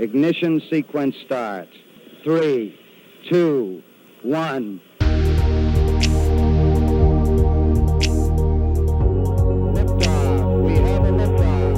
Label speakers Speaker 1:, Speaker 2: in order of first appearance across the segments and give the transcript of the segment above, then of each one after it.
Speaker 1: Ignition sequence starts. Three, two, one. Liftoff. We have a liftoff.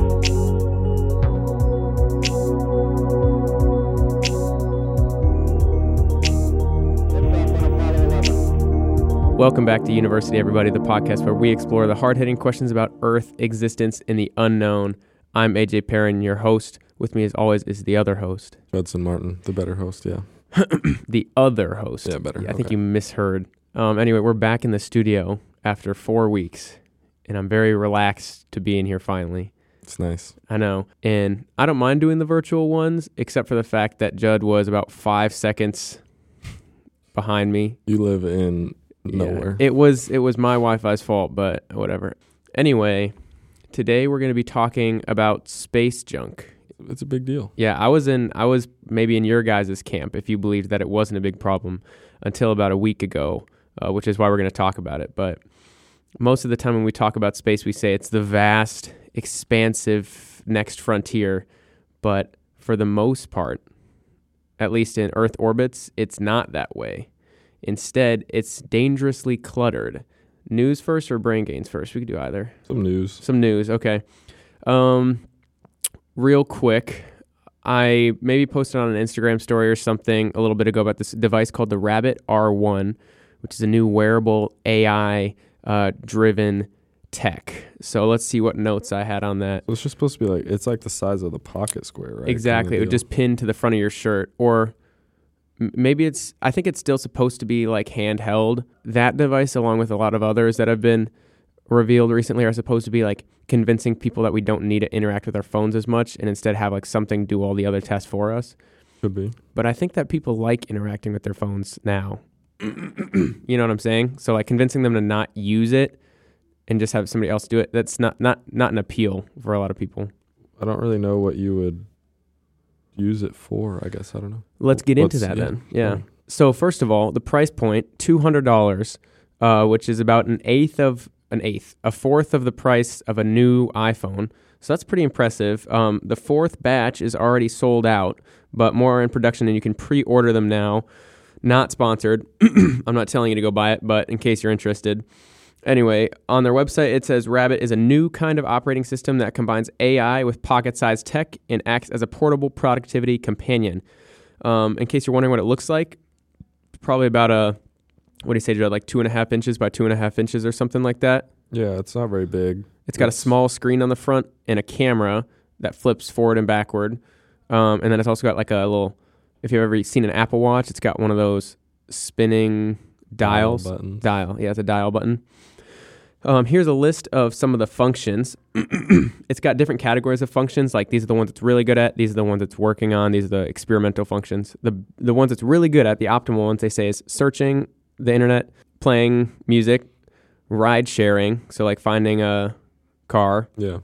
Speaker 1: Liftoff on Apollo 11.
Speaker 2: Welcome back to University, everybody, the podcast where we explore the hard hitting questions about Earth, existence, and the unknown. I'm AJ Perrin, your host. With me, as always, is the other host.
Speaker 3: Judson Martin, the better host, yeah.
Speaker 2: The other host.
Speaker 3: Yeah, better,
Speaker 2: I think you misheard. Um, anyway, we're back in the studio after four weeks, and I'm very relaxed to be in here finally.
Speaker 3: It's nice.
Speaker 2: I know. And I don't mind doing the virtual ones, except for the fact that Judd was about five seconds behind me
Speaker 3: You live in
Speaker 2: Yeah.
Speaker 3: nowhere.
Speaker 2: It was it was my Wi-Fi's fault, but whatever. Anyway, today we're going to be talking about space junk.
Speaker 3: It's a big deal.
Speaker 2: Yeah, I was in I was maybe in your guys' camp if you believed that it wasn't a big problem until about a week ago, uh, which is why we're going to talk about it. But most of the time when we talk about space, we say it's the vast, expansive next frontier. But for the most part, at least in Earth orbits, it's not that way. Instead, it's dangerously cluttered. News first or brain gains first? We could do either.
Speaker 3: Some news.
Speaker 2: Some news, okay. Um, real quick, I maybe posted on an Instagram story or something a little bit ago about this device called the Rabbit R1, which is a new wearable AI uh, driven tech. So let's see what notes I had on that.
Speaker 3: It's just supposed to be like it's like the size of the pocket square, right?
Speaker 2: exactly. It
Speaker 3: Kinda
Speaker 2: would
Speaker 3: deal.
Speaker 2: just pin to the front of your shirt or maybe it's I think it's still supposed to be like handheld. That device along with a lot of others that have been revealed recently are supposed to be like convincing people that we don't need to interact with our phones as much and instead have like something do all the other tests for us.
Speaker 3: could be.
Speaker 2: But I think that people like interacting with their phones now. you know what I'm saying? So like convincing them to not use it and just have somebody else do it, that's not not not an appeal for a lot of people.
Speaker 3: I don't really know what you would use it for. I guess I don't know.
Speaker 2: Let's get into
Speaker 3: Let's-
Speaker 2: that
Speaker 3: yeah.
Speaker 2: then. Yeah. So first of all, the price point two hundred dollars, uh, which is about an eighth of an eighth, a fourth of the price of a new iPhone. So that's pretty impressive. Um, the fourth batch is already sold out, but more are in production, and you can pre-order them now. Not sponsored. I'm not telling you to go buy it, but in case you're interested. Anyway, on their website, it says Rabbit is a new kind of operating system that combines AI with pocket sized tech and acts as a portable productivity companion. Um, in case you're wondering what it looks like, probably about a, what do you say, Judd, like two and a half inches by two and a half inches or something like that.
Speaker 3: Yeah, it's not very big.
Speaker 2: It's got a small screen on the front and a camera that flips forward and backward. Um, and then it's also got like a little, if you've ever seen an Apple Watch, it's got one of those spinning dials.
Speaker 3: buttons.
Speaker 2: Dial, yeah, it's a dial button. Um, here's a list of some of the functions. it's got different categories of functions. Like these are the ones it's really good at. These are the ones it's working on. These are the experimental functions. The the ones it's really good at, the optimal ones, they say is searching the internet, playing music, ride sharing. So like finding a car,
Speaker 3: Yeah.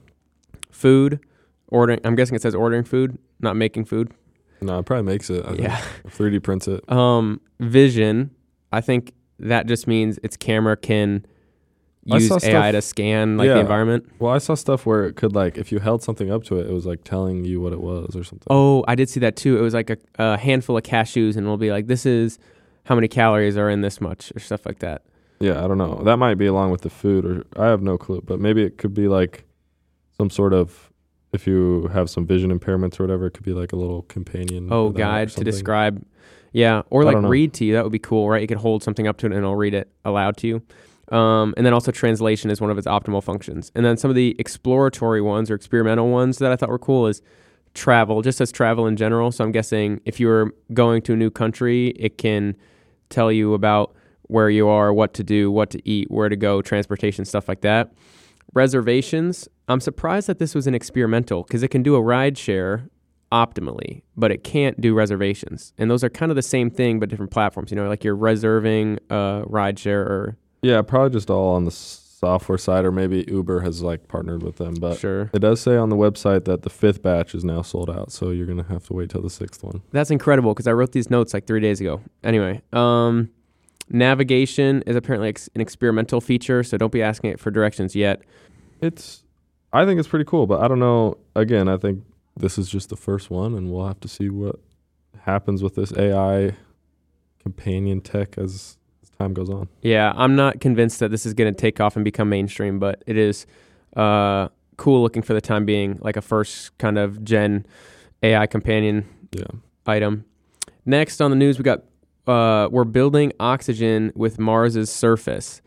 Speaker 2: food, ordering. I'm guessing it says ordering food, not making food.
Speaker 3: No, it probably makes it. I think.
Speaker 2: Yeah.
Speaker 3: 3D prints it.
Speaker 2: Um, vision. I think that just means its camera can use AI
Speaker 3: stuff-
Speaker 2: to scan like the environment.
Speaker 3: Well, I saw stuff where it could like if you held something up to it, it was like telling you what it was or something.
Speaker 2: Oh, I did see that too. It was like a, a handful of cashews, and it'll be like, "This is how many calories are in this much," or stuff like that.
Speaker 3: Yeah, I don't know. That might be along with the food, or I have no clue. But maybe it could be like some sort of if you have some vision impairments or whatever, it could be like a little companion.
Speaker 2: Oh, guide to describe. Yeah, or like read to you. That would be cool, right? You could hold something up to it and it'll read it aloud to you. Um, and then also translation is one of its optimal functions. And then some of the exploratory ones or experimental ones that I thought were cool is travel, just as travel in general. So I'm guessing if you're going to a new country, it can tell you about where you are, what to do, what to eat, where to go, transportation, stuff like that. Reservations. I'm surprised that this was an experimental because it can do a ride share optimally, but it can't do reservations. And those are kind of the same thing, but different platforms. You know, like you're reserving a ride share or
Speaker 3: Yeah, probably just all on the software side, or maybe Uber has like partnered with them. But
Speaker 2: sure.
Speaker 3: it does say on the website that the fifth batch is now sold out, so you're gonna have to wait till the sixth one.
Speaker 2: That's incredible because I wrote these notes like three days ago. Anyway, um, navigation is apparently ex- an experimental feature, so don't be asking it for directions yet.
Speaker 3: It's, I think it's pretty cool, but I don't know. Again, I think this is just the first one, and we'll have to see what happens with this AI companion tech as, as time goes on.
Speaker 2: Yeah, I'm not convinced that this is going to take off and become mainstream, but it is uh, cool looking for the time being, like a first kind of gen AI companion
Speaker 3: Yeah.
Speaker 2: item. Next on the news, we got uh, we're building oxygen with Mars's surface.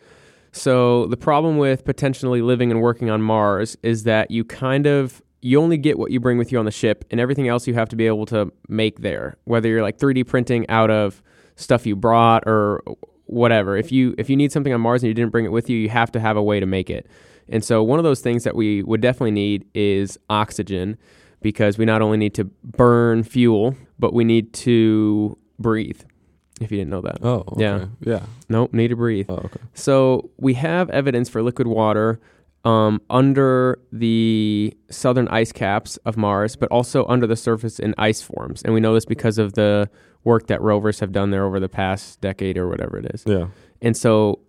Speaker 2: So the problem with potentially living and working on Mars is that you kind of you only get what you bring with you on the ship, and everything else you have to be able to make there. Whether you're like 3D printing out of stuff you brought or whatever. If you if you need something on Mars and you didn't bring it with you, you have to have a way to make it. And so one of those things that we would definitely need is oxygen because we not only need to burn fuel, but we need to breathe. If you didn't know that.
Speaker 3: Oh, okay.
Speaker 2: Yeah.
Speaker 3: Yeah.
Speaker 2: Nope, need to breathe.
Speaker 3: Oh, okay.
Speaker 2: So we have evidence for liquid water um, under the southern ice caps of Mars, but also under the surface in ice forms. And we know this because of the work that rovers have done there over the past decade or whatever it is.
Speaker 3: Yeah.
Speaker 2: And so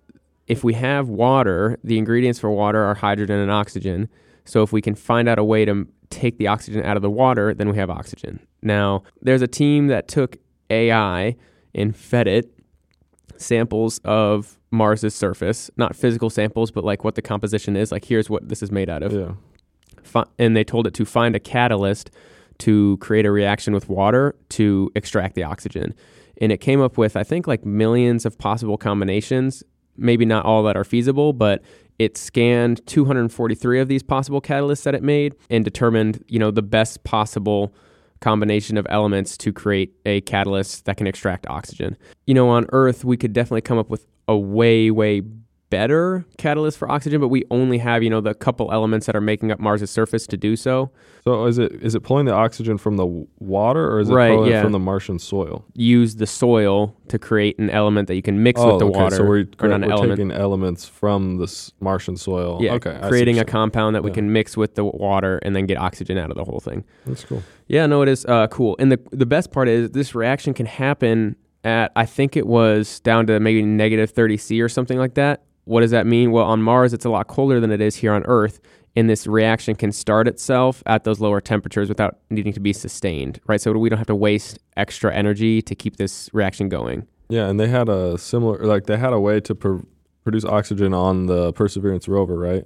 Speaker 2: if we have water, the ingredients for water are hydrogen and oxygen. So if we can find out a way to take the oxygen out of the water, then we have oxygen. Now, there's a team that took AI and fed it samples of Mars's surface, not physical samples, but like what the composition is. Like, here's what this is made out of.
Speaker 3: Yeah.
Speaker 2: Fi- and they told it to find a catalyst to create a reaction with water to extract the oxygen. And it came up with, I think, like millions of possible combinations, maybe not all that are feasible, but it scanned 243 of these possible catalysts that it made and determined, you know, the best possible combination of elements to create a catalyst that can extract oxygen. You know, on Earth, we could definitely come up with a way, way better catalyst for oxygen, but we only have, you know, the couple elements that are making up Mars' surface to do so.
Speaker 3: So is it is it pulling the oxygen from the water or is it
Speaker 2: Right,
Speaker 3: pulling
Speaker 2: yeah.
Speaker 3: it from the Martian soil?
Speaker 2: Use the soil to create an element that you can mix
Speaker 3: oh,
Speaker 2: with the
Speaker 3: okay.
Speaker 2: water.
Speaker 3: So we're, we're
Speaker 2: element.
Speaker 3: taking elements from the Martian soil.
Speaker 2: yeah,
Speaker 3: Okay.
Speaker 2: Creating a compound that we
Speaker 3: Yeah.
Speaker 2: can mix with the water and then get oxygen out of the whole thing.
Speaker 3: That's cool.
Speaker 2: Yeah, no, it is uh, cool. And the the best part is this reaction can happen at I think it was down to maybe negative 30 C or something like that. What does that mean? Well, on Mars it's a lot colder than it is here on Earth, and this reaction can start itself at those lower temperatures without needing to be sustained, right? So we don't have to waste extra energy to keep this reaction going.
Speaker 3: Yeah, and they had a similar like they had a way to pr- produce oxygen on the Perseverance rover, right?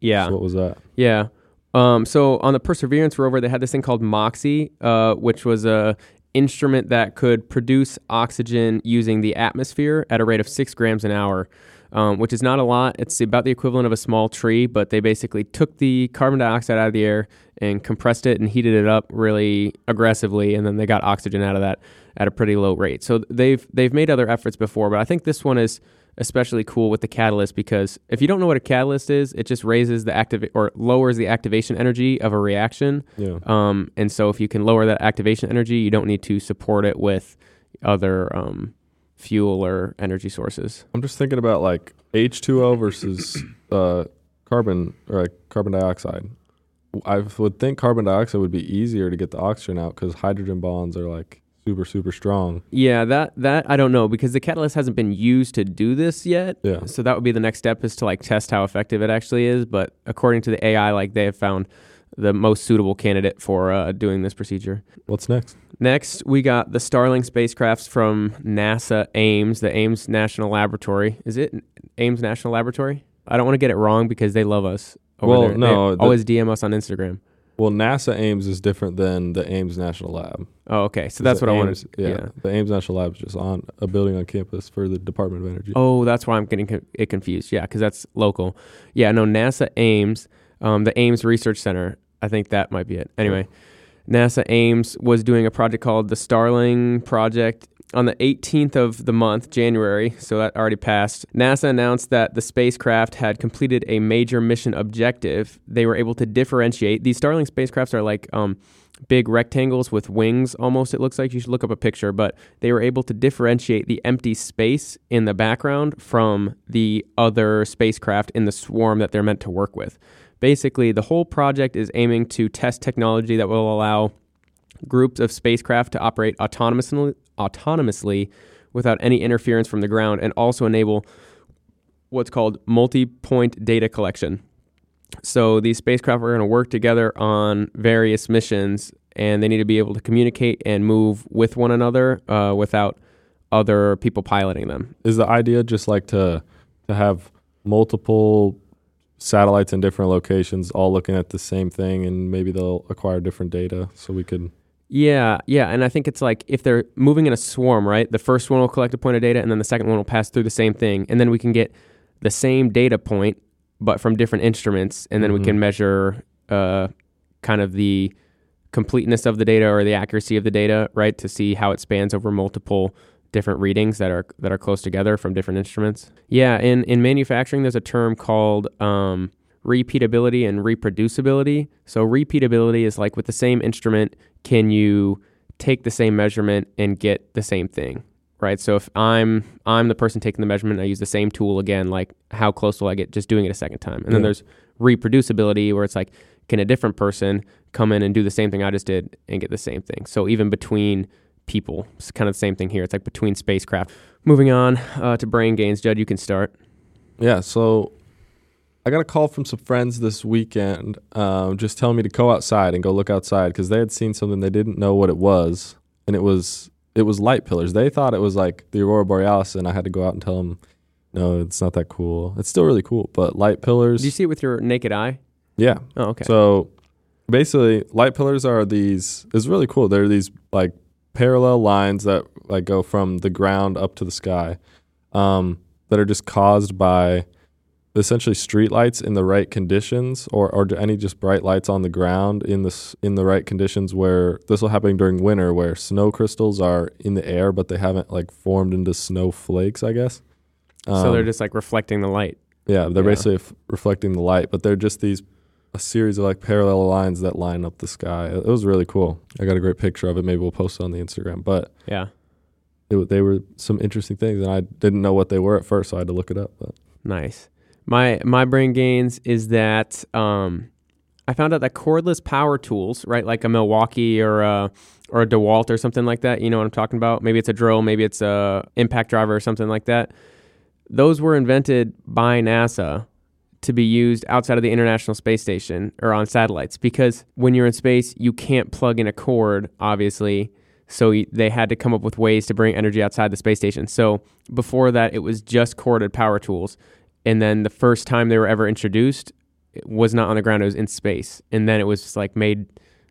Speaker 2: Yeah.
Speaker 3: So what was that?
Speaker 2: Yeah. Um, so on the Perseverance rover, they had this thing called MOXIE, uh, which was a instrument that could produce oxygen using the atmosphere at a rate of six grams an hour, um, which is not a lot. It's about the equivalent of a small tree, but they basically took the carbon dioxide out of the air and compressed it and heated it up really aggressively, and then they got oxygen out of that at a pretty low rate. So they've they've made other efforts before, but I think this one is especially cool with the catalyst because if you don't know what a catalyst is, it just raises the active or lowers the activation energy of a reaction.
Speaker 3: Yeah.
Speaker 2: Um, and so if you can lower that activation energy, you don't need to support it with other um, fuel or energy sources.
Speaker 3: I'm just thinking about like H2O versus uh, carbon or like carbon dioxide. I would think carbon dioxide would be easier to get the oxygen out because hydrogen bonds are like super super strong.
Speaker 2: Yeah, that that I don't know because the catalyst hasn't been used to do this yet.
Speaker 3: Yeah.
Speaker 2: So that would be the next step is to like test how effective it actually is. But according to the AI, like they have found the most suitable candidate for uh, doing this procedure.
Speaker 3: What's next?
Speaker 2: Next, we got the Starling spacecrafts from NASA Ames, the Ames National Laboratory. Is it Ames National Laboratory? I don't want to get it wrong because they love us. Over
Speaker 3: Well,
Speaker 2: there. They
Speaker 3: no, the-
Speaker 2: always DM us on Instagram.
Speaker 3: Well, NASA Ames is different than the Ames National Lab.
Speaker 2: Oh, okay. So that's what I wanted.
Speaker 3: Yeah, the Ames National Lab is just on a building on campus for the Department of Energy.
Speaker 2: Oh, that's why I'm getting co- it confused. Yeah, because that's local. Yeah, no, NASA Ames, um, the Ames Research Center. I think that might be it. Anyway, NASA Ames was doing a project called the Starling Project on the 18th of the month, January. So that already passed. NASA announced that the spacecraft had completed a major mission objective. They were able to differentiate. These Starling spacecrafts are like um, big rectangles with wings almost it looks like you should look up a picture but they were able to differentiate the empty space in the background from the other spacecraft in the swarm that they're meant to work with basically the whole project is aiming to test technology that will allow groups of spacecraft to operate autonomously autonomously without any interference from the ground and also enable what's called multi-point data collection So these spacecraft are going to work together on various missions, and they need to be able to communicate and move with one another uh, without other people piloting them.
Speaker 3: Is the idea just like to to have multiple satellites in different locations all looking at the same thing and maybe they'll acquire different data so we could
Speaker 2: Yeah, yeah, and I think it's like if they're moving in a swarm, right? The first one will collect a point of data, and then the second one will pass through the same thing, and then we can get the same data point, but from different instruments, and then we
Speaker 3: Mhm.
Speaker 2: can measure uh, kind of the completeness of the data or the accuracy of the data, right? To see how it spans over multiple different readings that are that are close together from different instruments. Yeah, in in manufacturing, there's a term called um, repeatability and reproducibility. So repeatability is like with the same instrument, can you take the same measurement and get the same thing? Right. So if I'm I'm the person taking the measurement, I use the same tool again. Like how close will I get just doing it a second time? And then there's reproducibility, where it's like, can a different person come in and do the same thing I just did and get the same thing? So even between people, it's kind of the same thing here. It's like between spacecraft. Moving on uh, to brain gains, Judd, you can start.
Speaker 3: Yeah, so I got a call from some friends this weekend, um, just telling me to go outside and go look outside because they had seen something they didn't know what it was, and it was it was light pillars. They thought it was like the aurora borealis, and I had to go out and tell them, no, it's not that cool. It's still really cool, but light pillars.
Speaker 2: Do you see it with your naked eye?
Speaker 3: yeah.
Speaker 2: Oh, okay.
Speaker 3: So basically, light pillars are these. It's really cool. They're these like parallel lines that like go from the ground up to the sky, um, that are just caused by essentially street lights in the right conditions, or or any just bright lights on the ground in this in the right conditions. Where this will happen during winter, where snow crystals are in the air, but they haven't like formed into snowflakes. I guess.
Speaker 2: so they're
Speaker 3: Um,
Speaker 2: just like reflecting the light.
Speaker 3: yeah, they're
Speaker 2: Yeah.
Speaker 3: basically f- reflecting the light, but they're just these a series of like parallel lines that line up the sky. It, was really cool. I got a great picture of it. Maybe we'll post it on the Instagram. But
Speaker 2: Yeah.
Speaker 3: it, they were some interesting things, and I didn't know what they were at first, so I had to look it up. But
Speaker 2: Nice. My my brain gains is that um, I found out that cordless power tools, right, like a Milwaukee or a or a DeWalt or something like that. You know what I'm talking about? Maybe it's a drill, maybe it's a impact driver or something like that. Those were invented by NASA to be used outside of the International Space Station or on satellites because when you're in space, you can't plug in a cord, obviously. So they had to come up with ways to bring energy outside the space station. So before that, it was just corded power tools. And then the first time they were ever introduced it was not on the ground; it was in space. And then it was like made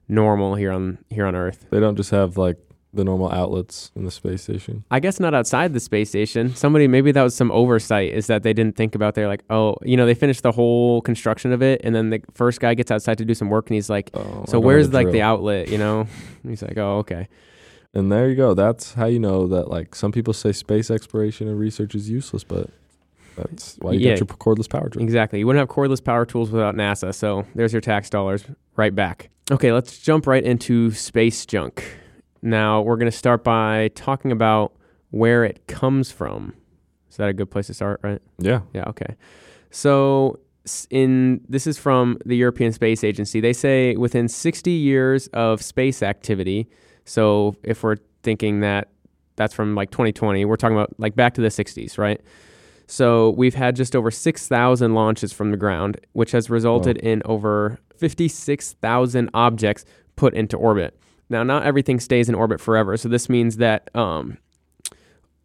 Speaker 2: normal here on here on Earth.
Speaker 3: they don't just have like the normal outlets in the space station.
Speaker 2: I guess not outside the space station. Somebody maybe that was some oversight is that they didn't think about they're like, oh, you know, they finished the whole construction of it and then the first guy gets outside to do some work and he's like,
Speaker 3: Oh,
Speaker 2: so where's like the outlet, you know? He's like, oh, okay.
Speaker 3: And there you go. That's how you know that like some people say space exploration and research is useless, but that's why you
Speaker 2: Yeah.
Speaker 3: got your cordless power drill.
Speaker 2: Exactly. You wouldn't have cordless power tools without NASA. So there's your tax dollars right back. Okay, let's jump right into space junk. Now we're going to start by talking about where it comes from. Is that a good place to start, right?
Speaker 3: Yeah.
Speaker 2: Yeah, okay. So in this is from the European Space Agency. They say within 60 years of space activity, so if we're thinking that that's from like 2020, we're talking about like back to the 60s, right? So we've had just over 6,000 launches from the ground, which has resulted in over 56,000 objects put into orbit. Now, not everything stays in orbit forever, so this means that um,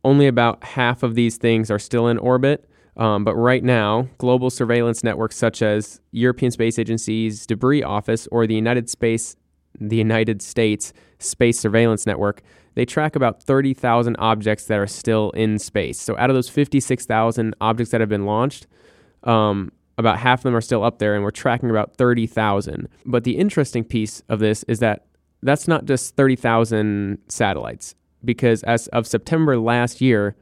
Speaker 2: only about half of these things are still in orbit. Um, but right now, global surveillance networks such as European Space Agency's Debris Office or the United Space, the United States Space Surveillance Network, they track about 30,000 objects that are still in space. So out of those 56,000 objects that have been launched, um, about half of them are still up there, and we're tracking about 30,000. But the interesting piece of this is that that's not just 30,000 satellites, because as of September last year,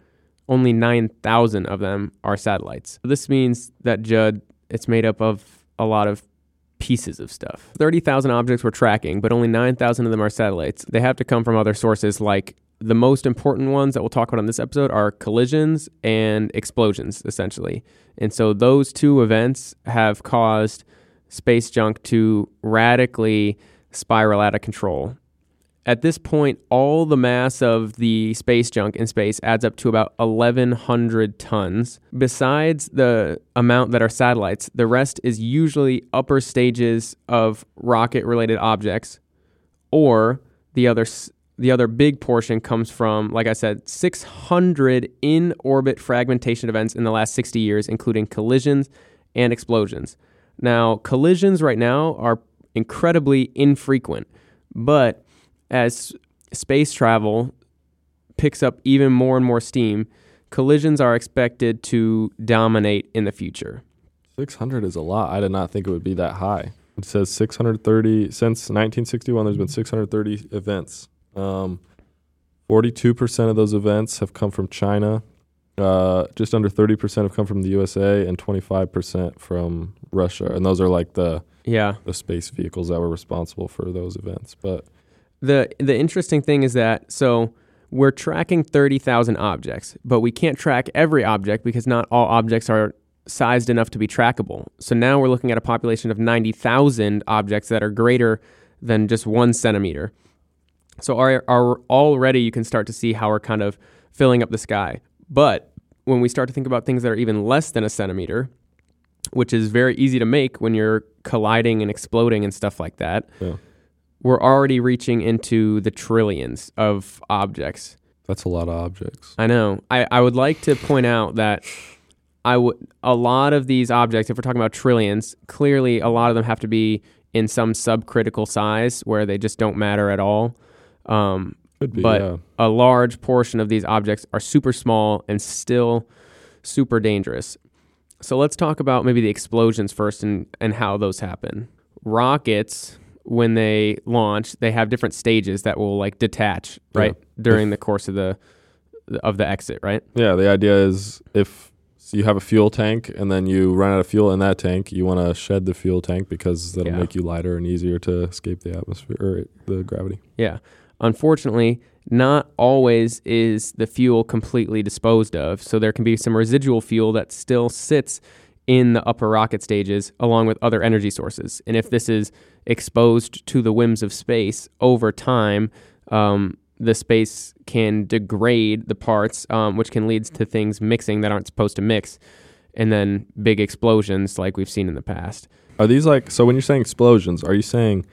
Speaker 2: only 9,000 of them are satellites. This means that Judd, it's made up of a lot of pieces of stuff. 30,000 objects we're tracking, but only 9,000 of them are satellites. They have to come from other sources like the most important ones that we'll talk about on this episode are collisions and explosions, essentially. And so those two events have caused space junk to radically spiral out of control. at this point, all the mass of the space junk in space adds up to about 1,100 tons. Besides the amount that are satellites, the rest is usually upper stages of rocket related objects, or the other. The other big portion comes from, like I said, 600 in orbit fragmentation events in the last 60 years, including collisions and explosions. Now, collisions right now are incredibly infrequent, but as space travel picks up even more and more steam, collisions are expected to dominate in the future.
Speaker 3: 600 is a lot. I did not think it would be that high. It says 630 since 1961. There's been 630 events. Um, 42% of those events have come from China. Uh, just under 30% have come from the USA, and 25% from Russia. And those are like the
Speaker 2: Yeah.
Speaker 3: the space vehicles that were responsible for those events. But
Speaker 2: The the interesting thing is that so we're tracking 30,000 objects, but we can't track every object because not all objects are sized enough to be trackable. So now we're looking at a population of 90,000 objects that are greater than just 1 centimeter. So our, our, already you can start to see how we're kind of filling up the sky. But when we start to think about things that are even less than a centimeter, which is very easy to make when you're colliding and exploding and stuff like that,
Speaker 3: yeah,
Speaker 2: we're already reaching into the trillions of objects.
Speaker 3: that's a lot of objects.
Speaker 2: I know. I, I would like to point out that I would a lot of these objects, if we're talking about trillions, clearly a lot of them have to be in some subcritical size where they just don't matter at all. Um,
Speaker 3: be,
Speaker 2: but
Speaker 3: yeah.
Speaker 2: a large portion of these objects are super small and still super dangerous. So let's talk about maybe the explosions first and, and how those happen. Rockets, when they launch, they have different stages that will like detach,
Speaker 3: Yeah.
Speaker 2: right? During the course of the of the exit, right?
Speaker 3: Yeah, the idea is if you have a fuel tank and then you run out of fuel in that tank, you want to shed the fuel tank because that'll
Speaker 2: Yeah.
Speaker 3: make you lighter and easier to escape the atmosphere or the gravity.
Speaker 2: Yeah. Unfortunately, not always is the fuel completely disposed of. So there can be some residual fuel that still sits in the upper rocket stages along with other energy sources. And if this is exposed to the whims of space over time, um, the space can degrade the parts, um, which can lead to things mixing that aren't supposed to mix, and then big explosions like we've seen in the past.
Speaker 3: Are these like so when you're saying explosions, are you saying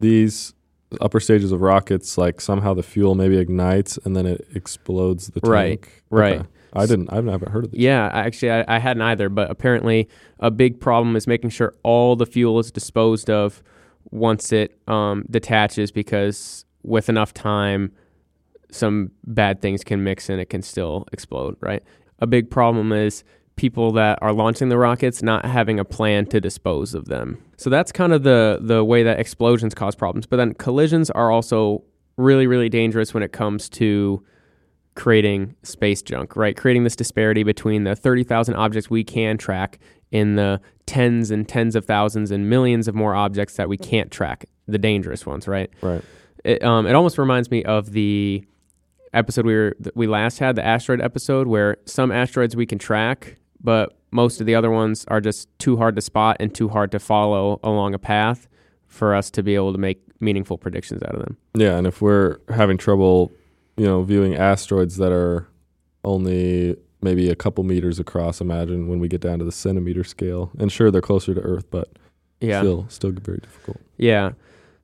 Speaker 3: these upper stages of rockets like somehow the fuel maybe ignites and then it explodes the tank?
Speaker 2: Right, right.
Speaker 3: Okay. I didn't I haven't heard of this.
Speaker 2: Yeah, I- actually, I, I hadn't either. But apparently, a big problem is making sure all the fuel is disposed of once it um, detaches, because with enough time, some bad things can mix and it can still explode. Right. A big problem is people that are launching the rockets not having a plan to dispose of them. So that's kind of the the way that explosions cause problems. But then collisions are also really really dangerous when it comes to creating space junk, right? Creating this disparity between the 30,000 objects we can track in the tens and tens of thousands and millions of more objects that we can't track, the dangerous ones, right?
Speaker 3: Right.
Speaker 2: It, um, it almost reminds me of the episode we were we last had, the asteroid episode, where some asteroids we can track, but most of the other ones are just too hard to spot and too hard to follow along a path for us to be able to make meaningful predictions out of them.
Speaker 3: Yeah, and if we're having trouble, you know, viewing asteroids that are only maybe a couple meters across, imagine when we get down to the centimeter scale. And sure, they're closer to Earth, but
Speaker 2: Yeah.
Speaker 3: still, still very difficult.
Speaker 2: Yeah.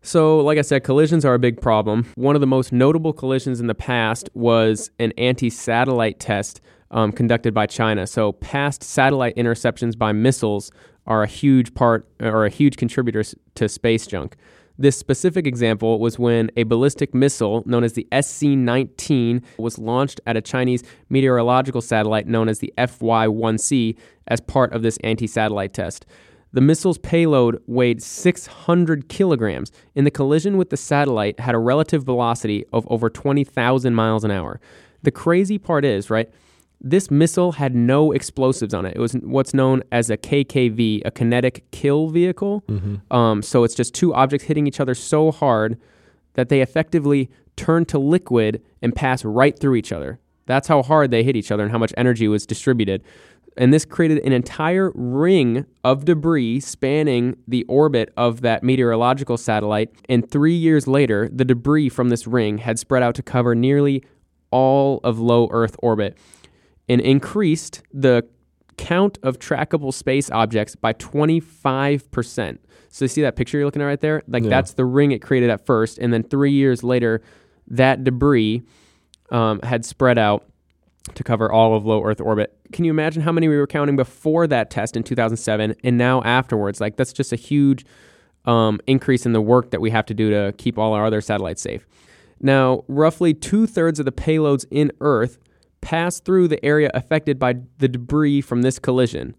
Speaker 2: So, like I said, collisions are a big problem. One of the most notable collisions in the past was an anti satellite test um, conducted by China. So, past satellite interceptions by missiles are a huge part or a huge contributor to space junk. This specific example was when a ballistic missile known as the SC 19 was launched at a Chinese meteorological satellite known as the FY 1C as part of this anti satellite test. The missile's payload weighed 600 kilograms, and the collision with the satellite had a relative velocity of over 20,000 miles an hour. The crazy part is, right, this missile had no explosives on it. It was what's known as a KKV, a kinetic kill vehicle. Um, so it's just two objects hitting each other so hard that they effectively turn to liquid and pass right through each other. That's how hard they hit each other and how much energy was distributed. and this created an entire ring of debris spanning the orbit of that meteorological satellite. And three years later, the debris from this ring had spread out to cover nearly all of low Earth orbit and increased the count of trackable space objects by 25%. So you see that picture you're looking at right there? Like
Speaker 3: Yeah.
Speaker 2: that's the ring it created at first. And then three years later, that debris um, had spread out to cover all of low Earth orbit. Can you imagine how many we were counting before that test in 2007 and now afterwards? Like that's just a huge um, increase in the work that we have to do to keep all our other satellites safe. Now, roughly two thirds of the payloads in Earth pass through the area affected by the debris from this collision,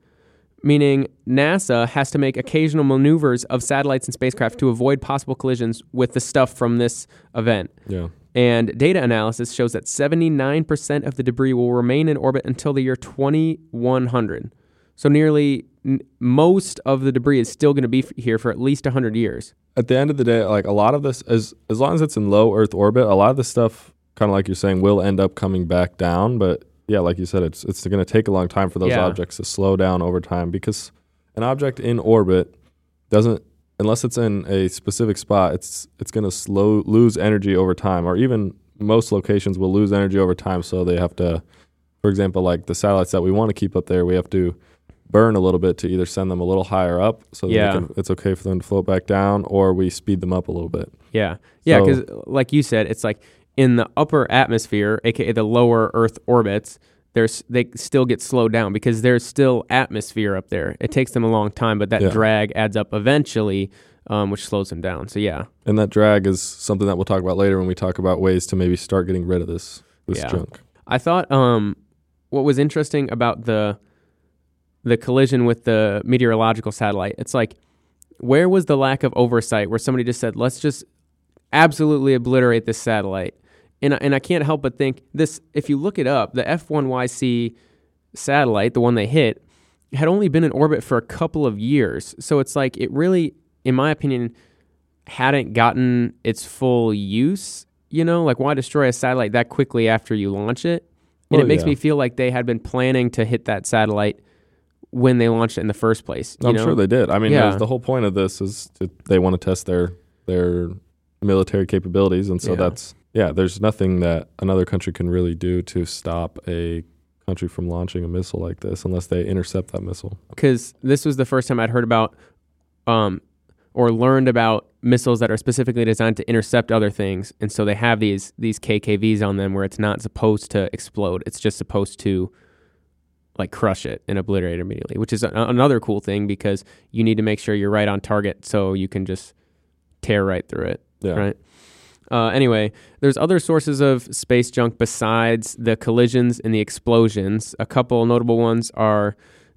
Speaker 2: meaning NASA has to make occasional maneuvers of satellites and spacecraft to avoid possible collisions with the stuff from this event.
Speaker 3: Yeah.
Speaker 2: And data analysis shows that 79% of the debris will remain in orbit until the year 2100. So nearly n- most of the debris is still going to be f- here for at least 100 years.
Speaker 3: At the end of the day, like a lot of this, as as long as it's in low Earth orbit, a lot of this stuff, kind of like you're saying, will end up coming back down. But yeah, like you said, it's it's going to take a long time for those
Speaker 2: Yeah.
Speaker 3: objects to slow down over time because an object in orbit doesn't unless it's in a specific spot, it's it's going to slow lose energy over time, or even most locations will lose energy over time. So they have to, for example, like the satellites that we want to keep up there, we have to burn a little bit to either send them a little higher up so that
Speaker 2: Yeah.
Speaker 3: can, it's okay for them to float back down, or we speed them up a little bit.
Speaker 2: Yeah. Yeah,
Speaker 3: So-
Speaker 2: because like you said, it's like in the upper atmosphere, aka the lower Earth orbits, there's they still get slowed down because there's still atmosphere up there. It takes them a long time, but that
Speaker 3: Yeah.
Speaker 2: drag adds up eventually, um, which slows them down. So yeah,
Speaker 3: And that drag is something that we'll talk about later when we talk about ways to maybe start getting rid of this this
Speaker 2: Yeah.
Speaker 3: junk.
Speaker 2: I thought um, what was interesting about the the collision with the meteorological satellite, it's like where was the lack of oversight where somebody just said, let's just absolutely obliterate this satellite? And I, and I can't help but think this. If you look it up, the F1YC satellite, the one they hit, had only been in orbit for a couple of years. So it's like it really, in my opinion, hadn't gotten its full use. You know, like why destroy a satellite that quickly after you launch it? And
Speaker 3: Well,
Speaker 2: it makes
Speaker 3: yeah.
Speaker 2: me feel like they had been planning to hit that satellite when they launched it in the first place. you
Speaker 3: I'm
Speaker 2: know?
Speaker 3: sure they did. I mean,
Speaker 2: Yeah.
Speaker 3: the whole point of this is to, they want to test their their military capabilities, and so
Speaker 2: Yeah.
Speaker 3: that's yeah. There's nothing that another country can really do to stop a country from launching a missile like this unless they intercept that missile.
Speaker 2: because this was the first time I'd heard about um, or learned about missiles that are specifically designed to intercept other things, and so they have these these KKVs on them where it's not supposed to explode; it's just supposed to like crush it and obliterate it immediately, which is a, another cool thing because you need to make sure you're right on target so you can just tear right through it.
Speaker 3: Yeah.
Speaker 2: Right. Uh, anyway, there's other sources of space junk besides the collisions and the explosions. A couple notable ones are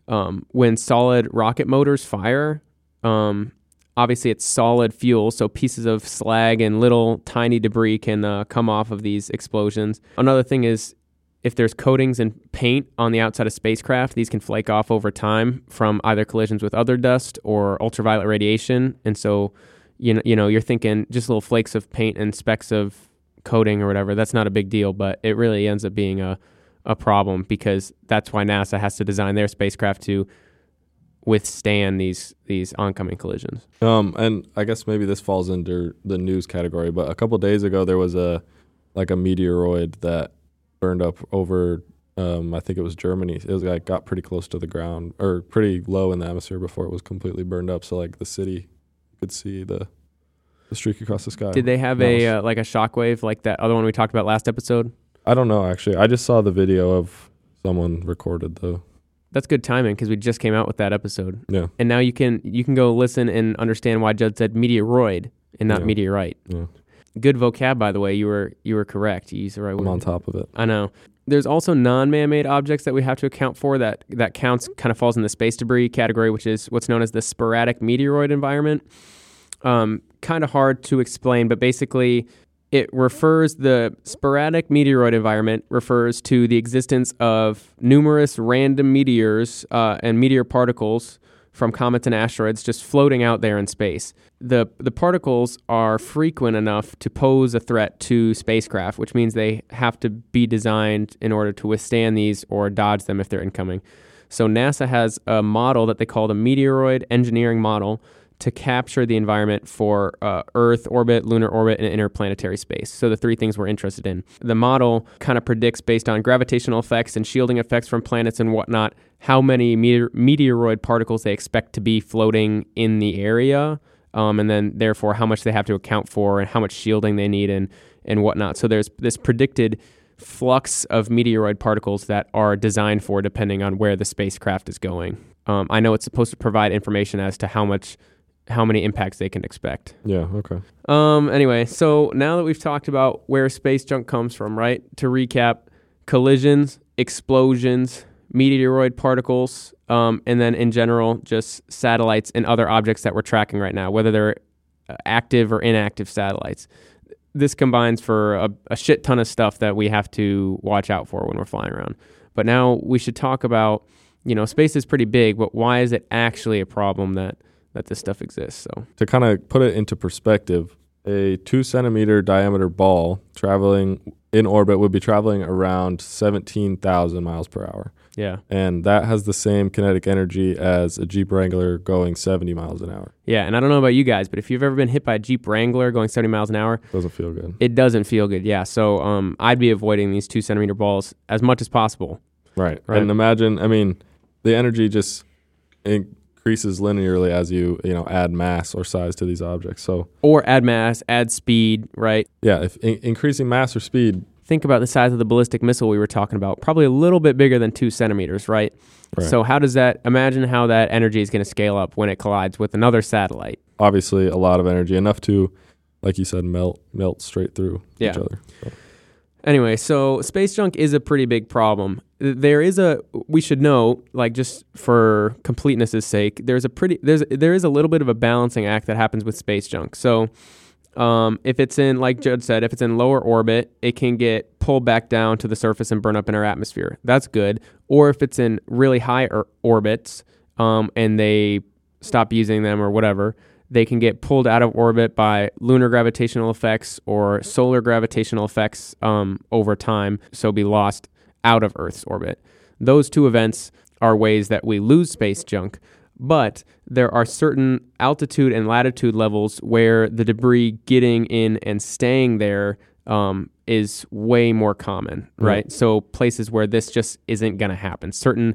Speaker 2: um, when solid rocket motors fire. Um, obviously, it's solid fuel, so pieces of slag and little tiny debris can uh, come off of these explosions. Another thing is if there's coatings and paint on the outside of spacecraft, these can flake off over time from either collisions with other dust or ultraviolet radiation. And so, you know, you know, you're thinking just little flakes of paint and specks of coating or whatever. That's not a big deal, but it really ends up being a a problem because that's why NASA has to design their spacecraft to withstand these these oncoming collisions.
Speaker 3: Um, and I guess maybe this falls under the news category, but a couple days ago there was a like a meteoroid that burned up over. Um, I think it was Germany. It was like got pretty close to the ground or pretty low in the atmosphere before it was completely burned up. So like the city, could see the the streak across the sky.
Speaker 2: Did they have
Speaker 3: That
Speaker 2: a
Speaker 3: was-
Speaker 2: uh, like a shockwave like that other one we talked about last episode?
Speaker 3: I don't know actually. I just saw the video of someone recorded the.
Speaker 2: That's good timing because we just came out with that episode,
Speaker 3: Yeah.
Speaker 2: and now you can you can go listen and understand why Judd said meteoroid and not
Speaker 3: Yeah.
Speaker 2: meteorite.
Speaker 3: Yeah.
Speaker 2: Good vocab, by the way. You were you were correct. You used the right
Speaker 3: I'm
Speaker 2: word.
Speaker 3: on top of it.
Speaker 2: I know. There's also non-man-made objects that we have to account for that that counts kind of falls in the space debris category, which is what's known as the sporadic meteoroid environment. Um, kind of hard to explain, but basically, it refers the sporadic meteoroid environment refers to the existence of numerous random meteors uh, and meteor particles from comets and asteroids just floating out there in space. The the particles are frequent enough to pose a threat to spacecraft, which means they have to be designed in order to withstand these or dodge them if they're incoming. So NASA has a model that they call the meteoroid engineering model to capture the environment for uh, Earth orbit, lunar orbit, and interplanetary space. So the three things we're interested in. The model kind of predicts based on gravitational effects and shielding effects from planets and whatnot how many meteor- meteoroid particles they expect to be floating in the area, um, and then therefore how much they have to account for and how much shielding they need and and whatnot. So there's this predicted flux of meteoroid particles that are designed for depending on where the spacecraft is going. Um, I know it's supposed to provide information as to how much how many impacts they can expect.
Speaker 3: Yeah. Okay.
Speaker 2: Um, anyway, so now that we've talked about where space junk comes from, right? To recap, collisions, explosions, meteoroid particles, um, and then in general, just satellites and other objects that we're tracking right now, whether they're uh, active or inactive satellites. This combines for a, a shit ton of stuff that we have to watch out for when we're flying around. But now we should talk about, you know, space is pretty big, but why is it actually a problem that that this stuff exists? So
Speaker 3: To kind of put it into perspective, a two centimeter diameter ball traveling in orbit would be traveling around 17,000 miles per hour.
Speaker 2: yeah,
Speaker 3: And that has the same kinetic energy as a Jeep Wrangler going 70 miles an hour.
Speaker 2: yeah. And I don't know about you guys, but if you've ever been hit by a Jeep Wrangler going 70 miles an hour,
Speaker 3: Doesn't feel good.
Speaker 2: it doesn't feel good. Yeah, so um, I'd be avoiding these two centimeter balls as much as possible.
Speaker 3: Right.
Speaker 2: Right.
Speaker 3: And imagine, I mean, the energy just increases linearly as you, you know, add mass or size to these objects. So,
Speaker 2: Or add mass, add speed, right?
Speaker 3: yeah, if in- increasing mass or speed,
Speaker 2: Think about the size of the ballistic missile we were talking about. Probably a little bit bigger than two centimeters, right?
Speaker 3: Right.
Speaker 2: So how does that? Imagine how that energy is going to scale up when it collides with another satellite.
Speaker 3: obviously a lot of energy, enough to, like you said, melt melt straight through each other. So,
Speaker 2: Anyway, so space junk is a pretty big problem. There is a we should know, like just for completeness' sake, there's a pretty there's there is a little bit of a balancing act that happens with space junk. So um, if it's in like Judd said, if it's in lower orbit, it can get pulled back down to the surface and burn up in our atmosphere. That's good. Or if it's in really high or- orbits um, and they stop using them or whatever, they can get pulled out of orbit by lunar gravitational effects or solar gravitational effects um, over time, so be lost out of Earth's orbit. Those two events are ways that we lose space junk, but there are certain altitude and latitude levels where the debris getting in and staying there um, is way more common,
Speaker 3: Right.
Speaker 2: right? So places where this just isn't going to happen. Certain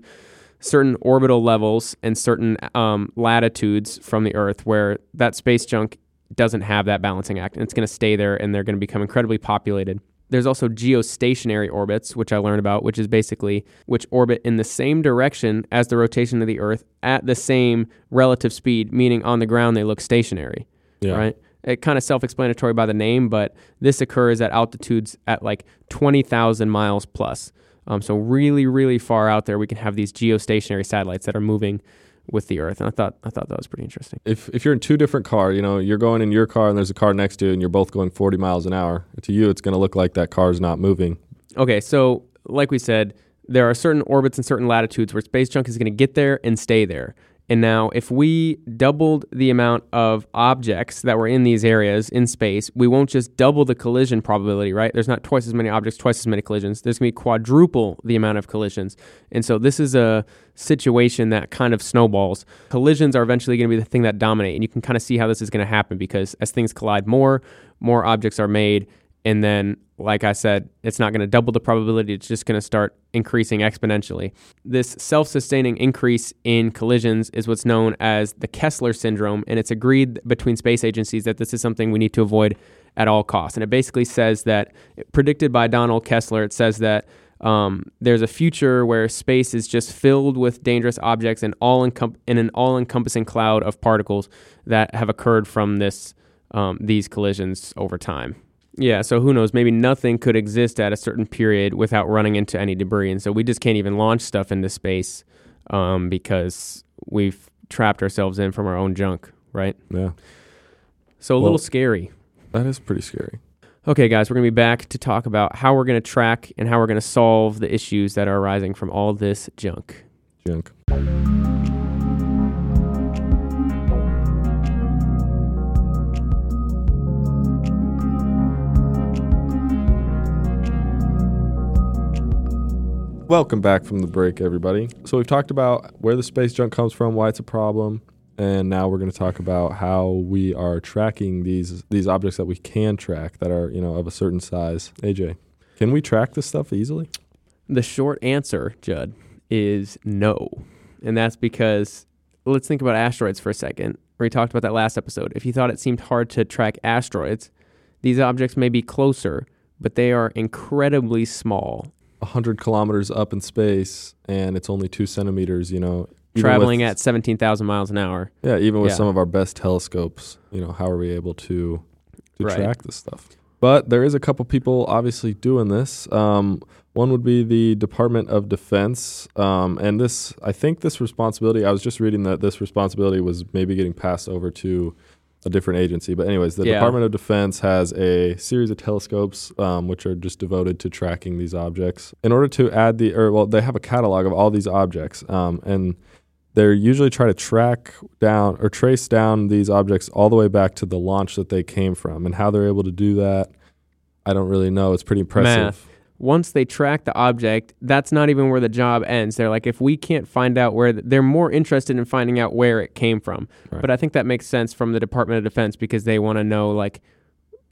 Speaker 2: certain orbital levels and certain um, latitudes from the Earth where that space junk doesn't have that balancing act, and it's going to stay there, and they're going to become incredibly populated. There's also geostationary orbits, which I learned about, which is basically which orbit in the same direction as the rotation of the Earth at the same relative speed, meaning on the ground they look stationary
Speaker 3: yeah.
Speaker 2: right? It kind of self-explanatory by the name, but this occurs at altitudes at like twenty thousand miles plus. Um, so really, really far out there, we can have these geostationary satellites that are moving with the Earth, and I thought I thought that was pretty interesting.
Speaker 3: If if you're in two different cars, you know, you're going in your car and there's a car next to you and you're both going 40 miles an hour, to you it's going to look like that car's not moving.
Speaker 2: Okay, so like we said, there are certain orbits and certain latitudes where space junk is going to get there and stay there. And now, if we doubled the amount of objects that were in these areas in space, we won't just double the collision probability, right? There's not twice as many objects, twice as many collisions. There's going to be quadruple the amount of collisions. And so, this is a situation that kind of snowballs. Collisions are eventually going to be the thing that dominate. And you can kind of see how this is going to happen because as things collide more, more objects are made. And then, like I said, it's not going to double the probability. It's just going to start increasing exponentially. This self sustaining increase in collisions is what's known as the Kessler syndrome. And it's agreed between space agencies that this is something we need to avoid at all costs. And it basically says that, predicted by Donald Kessler, it says that um, there's a future where space is just filled with dangerous objects and all encom- in an all encompassing cloud of particles that have occurred from this um, these collisions over time. Yeah, so who knows? Maybe nothing could exist at a certain period without running into any debris, and so we just can't even launch stuff into space um, because we've trapped ourselves in from our own junk, right?
Speaker 3: Yeah.
Speaker 2: So a
Speaker 3: Well-
Speaker 2: little scary.
Speaker 3: That is pretty scary.
Speaker 2: Okay, guys, we're going to be back to talk about how we're going to track and how we're going to solve the issues that are arising from all this junk.
Speaker 3: Junk. Welcome back from the break, everybody. So we've talked about where the space junk comes from, why it's a problem, and now we're going to talk about how we are tracking these these objects that we can track that are you know of a certain size. AJ, can we track this stuff easily?
Speaker 2: The short answer, Judd, is no. And that's because let's think about asteroids for a second. We talked about that last episode. If you thought it seemed hard to track asteroids, these objects may be closer, but they are incredibly small,
Speaker 3: 100 kilometers up in space, and it's only two centimeters. You know,
Speaker 2: traveling
Speaker 3: with-
Speaker 2: at 17,000 miles an hour.
Speaker 3: yeah, even with
Speaker 2: yeah.
Speaker 3: some of our best telescopes, you know, how are we able to to
Speaker 2: Right.
Speaker 3: track this stuff? But there is a couple people obviously doing this. Um, one would be the Department of Defense, um, and this I think this responsibility. I was just reading that this responsibility was maybe getting passed over to a different agency. But anyways, the
Speaker 2: Yeah.
Speaker 3: Department of Defense has a series of telescopes um, which are just devoted to tracking these objects. In order to add the, or well, they have a catalog of all these objects, um, and they usually try to track down or trace down these objects all the way back to the launch that they came from, and how they're able to do that. I don't really know. It's pretty impressive.
Speaker 2: Math. Once they track the object, that's not even where the job ends. They're like, if we can't find out where, th- they're more interested in finding out where it came from.
Speaker 3: Right.
Speaker 2: But I think that makes sense from the Department of Defense because they want to know, like,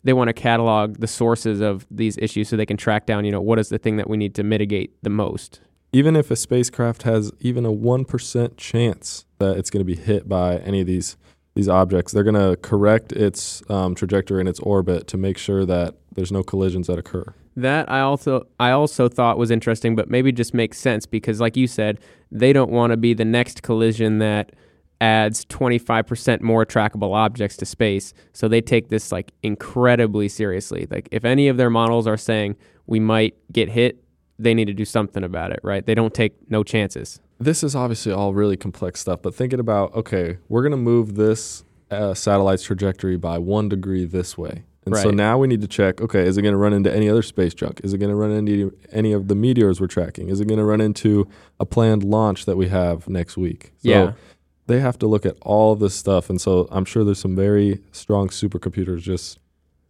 Speaker 2: they want to catalog the sources of these issues so they can track down, you know, what is the thing that we need to mitigate the most.
Speaker 3: even if a spacecraft has even a 1% chance that it's going to be hit by any of these these objects they're going to correct its um, trajectory and its orbit to make sure that there's no collisions that occur
Speaker 2: That I also I also thought was interesting, but maybe just makes sense because, like you said, they don't want to be the next collision that adds 25% more trackable objects to space. So they take this like incredibly seriously. Like if any of their models are saying we might get hit, they need to do something about it, right? They don't take no chances.
Speaker 3: this is obviously all really complex stuff but thinking about okay we're going to move this uh, satellite's trajectory by one degree this way and so now we need to check okay is it going to run into any other space junk? Is it going to run into any of the meteors we're tracking? Is it going to run into a planned launch that we have next week? So
Speaker 2: Yeah.
Speaker 3: they have to look at all of this stuff and so i'm sure there's some very strong supercomputers just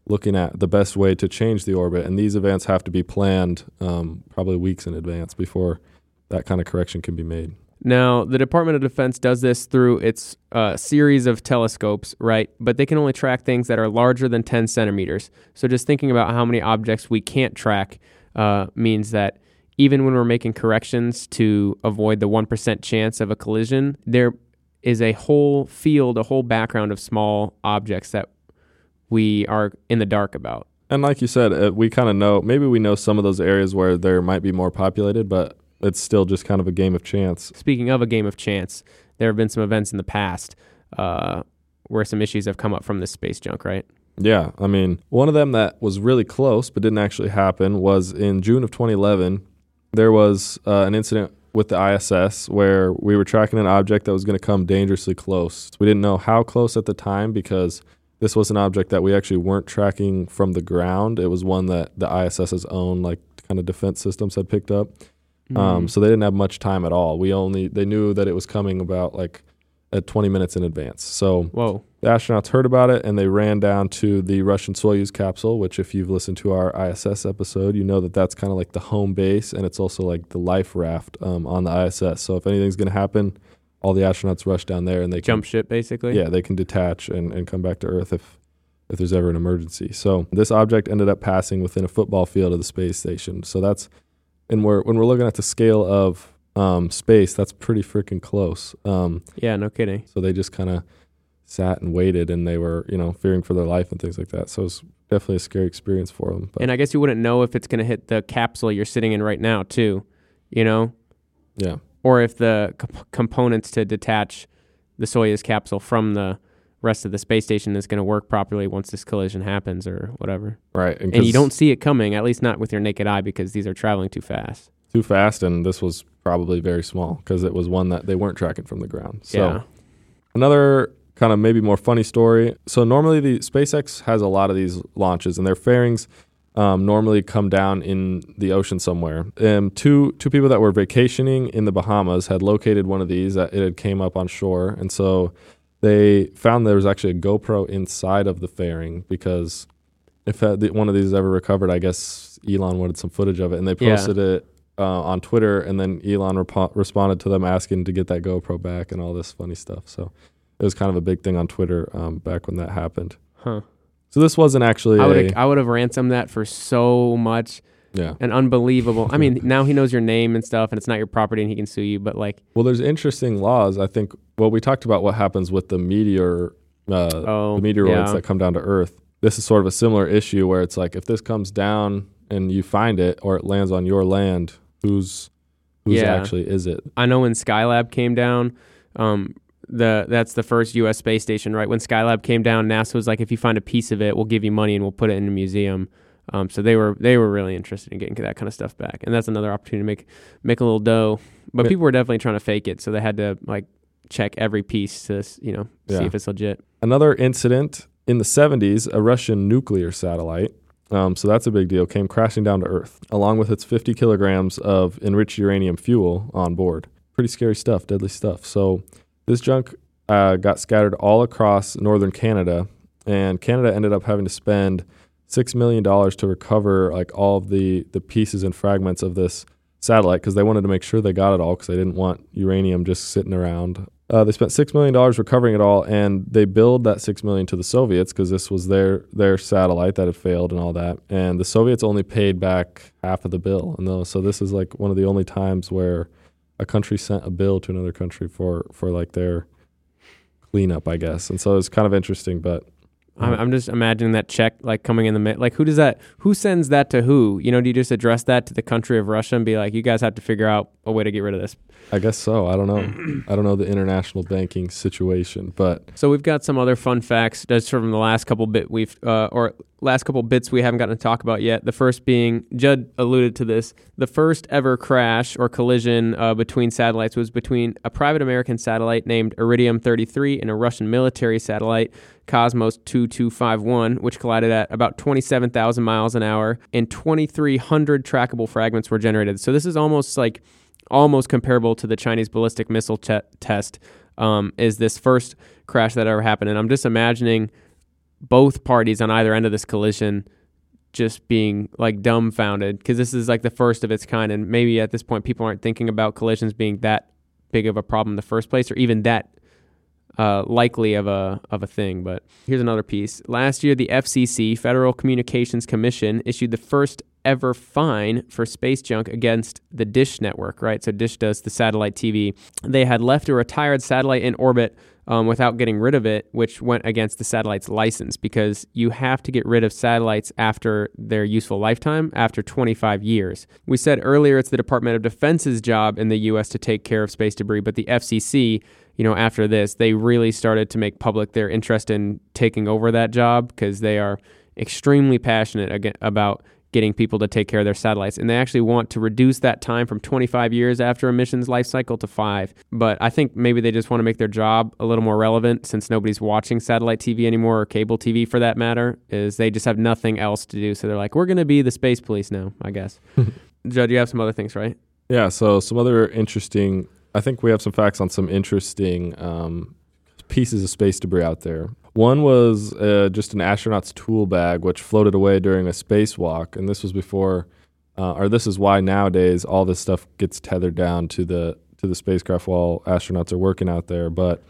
Speaker 3: looking at the best way to change the orbit and these events have to be planned um, probably weeks in advance before that kind of correction can be made
Speaker 2: Now, the Department of Defense does this through its uh, series of telescopes, right? But they can only track things that are larger than 10 centimeters. So just thinking about how many objects we can't track uh, means that even when we're making corrections to avoid the 1% chance of a collision, there is a whole field, a whole background of small objects that we are in the dark about.
Speaker 3: And like you said, uh, we kind of know, maybe we know some of those areas where there might be more populated, but it's still just kind of a game of chance.
Speaker 2: Speaking of a game of chance, there have been some events in the past uh, where some issues have come up from this space junk, right?
Speaker 3: Yeah. I mean, one of them that was really close but didn't actually happen was in June of 2011. There was uh, an incident with the ISS where we were tracking an object that was going to come dangerously close. We didn't know how close at the time because this was an object that we actually weren't tracking from the ground. It was one that the ISS's own, like, kind of defense systems had picked up.
Speaker 2: Mm.
Speaker 3: Um, so they didn't have much time at all. We only they knew that it was coming about like at 20 minutes in advance. So
Speaker 2: Whoa.
Speaker 3: the astronauts heard about it and they ran down to the Russian Soyuz capsule, which if you've listened to our ISS episode, you know that that's kind of like the home base and it's also like the life raft um, on the ISS. So if anything's going to happen, all the astronauts rush down there and they
Speaker 2: Jump ship, basically?
Speaker 3: yeah, they can detach and, and come back to Earth if if there's ever an emergency. So this object ended up passing within a football field of the space station. So that's and we're when we're looking at the scale of um, space, that's pretty freaking close. Um,
Speaker 2: Yeah, no kidding.
Speaker 3: so they just kind of sat and waited, and they were you know fearing for their life and things like that. So it was definitely a scary experience for them. But
Speaker 2: And I guess you wouldn't know if it's going to hit the capsule you're sitting in right now, too, you know?
Speaker 3: yeah,
Speaker 2: Or if the comp- components to detach the Soyuz capsule from the rest of the space station is going to work properly once this collision happens or whatever.
Speaker 3: right.
Speaker 2: And you don't see it coming, at least not with your naked eye, because these are traveling too fast.
Speaker 3: too fast, and this was probably very small because it was one that they weren't tracking from the ground. So
Speaker 2: yeah.
Speaker 3: Another kind of maybe more funny story. So normally the SpaceX has a lot of these launches, and their fairings um, normally come down in the ocean somewhere. Um, two two people that were vacationing in the Bahamas had located one of these. That it had came up on shore, and so they found there was actually a GoPro inside of the fairing because if one of these ever recovered, I guess Elon wanted some footage of it, and they
Speaker 2: Yeah.
Speaker 3: posted it uh, on Twitter, and then Elon repo- responded to them asking to get that GoPro back and all this funny stuff. So it was kind of a big thing on Twitter um, back when that happened.
Speaker 2: Huh.
Speaker 3: So this wasn't actually
Speaker 2: I would I would have ransomed that for so much
Speaker 3: yeah.
Speaker 2: and unbelievable. I mean, now he knows your name and stuff, and it's not your property, and he can sue you. But like,
Speaker 3: Well, there's interesting laws. I think. Well, we talked about what happens with the meteor, uh,
Speaker 2: oh,
Speaker 3: the meteoroids
Speaker 2: yeah.
Speaker 3: that come down to Earth. This is sort of a similar issue where it's like if this comes down and you find it or it lands on your land, whose whose
Speaker 2: Yeah.
Speaker 3: actually is it?
Speaker 2: I know when Skylab came down, um, the that's the first U.S. space station, right? When Skylab came down, NASA was like, if you find a piece of it, we'll give you money and we'll put it in a museum. Um, so they were they were really interested in getting that kind of stuff back, and that's another opportunity to make make a little dough. But people were definitely trying to fake it, so they had to like check every piece to you know see
Speaker 3: Yeah.
Speaker 2: if it's legit.
Speaker 3: Another incident in the 70s, a Russian nuclear satellite. Um, so that's a big deal. Came crashing down to Earth, along with its 50 kilograms of enriched uranium fuel on board. Pretty scary stuff, deadly stuff. So this junk uh, got scattered all across northern Canada, and Canada ended up having to spend six million dollars to recover like all of the the pieces and fragments of this satellite because they wanted to make sure they got it all because they didn't want uranium just sitting around. Uh, they spent six million dollars recovering it all, and they billed that six million to the Soviets because this was their their satellite that had failed and all that. And the Soviets only paid back half of the bill, and those, so this is like one of the only times where a country sent a bill to another country for for like their cleanup, I guess. And so it's kind of interesting, but
Speaker 2: I'm, I'm just imagining that check like coming in the mid. Like, who does that? Who sends that to who? You know, do you just address that to the country of Russia and be like, you guys have to figure out a way to get rid of this?
Speaker 3: I guess so. I don't know. I don't know the international banking situation, but
Speaker 2: So we've got some other fun facts just from the last couple bit we've uh, or last couple bits we haven't gotten to talk about yet. The first being Judd alluded to this. The first ever crash or collision uh, between satellites was between a private American satellite named Iridium 33 and a Russian military satellite Cosmos 2251, which collided at about 27,000 miles an hour, and 2,300 trackable fragments were generated. So this is almost like almost comparable to the Chinese ballistic missile ch- test. Um, is this first crash that ever happened? And I'm just imagining both parties on either end of this collision just being like dumbfounded because this is like the first of its kind, and maybe at this point people aren't thinking about collisions being that big of a problem in the first place, or even that uh, likely of a of a thing. But here's another piece. Last year, the FCC, Federal Communications Commission, issued the first ever fine for space junk against the Dish network. Right, so Dish does the satellite TV. They had left a retired satellite in orbit. Um, without getting rid of it, which went against the satellite's license because you have to get rid of satellites after their useful lifetime, after 25 years. We said earlier it's the Department of Defense's job in the U.S. to take care of space debris, but the FCC you know, after this, they really started to make public their interest in taking over that job because they are extremely passionate about getting people to take care of their satellites. And they actually want to reduce that time from 25 years after a mission's life cycle to five. But I think maybe they just want to make their job a little more relevant since nobody's watching satellite TV anymore or cable TV for that matter, is they just have nothing else to do. So they're like, we're going to be the space police now, I guess. Judd, you have some other things, right?
Speaker 3: yeah. So some other interesting. I think we have some facts on some interesting um, pieces of space debris out there. One was uh, just an astronaut's tool bag, which floated away during a spacewalk, and this was before, uh, or this is why nowadays all this stuff gets tethered down to the to the spacecraft while astronauts are working out there. But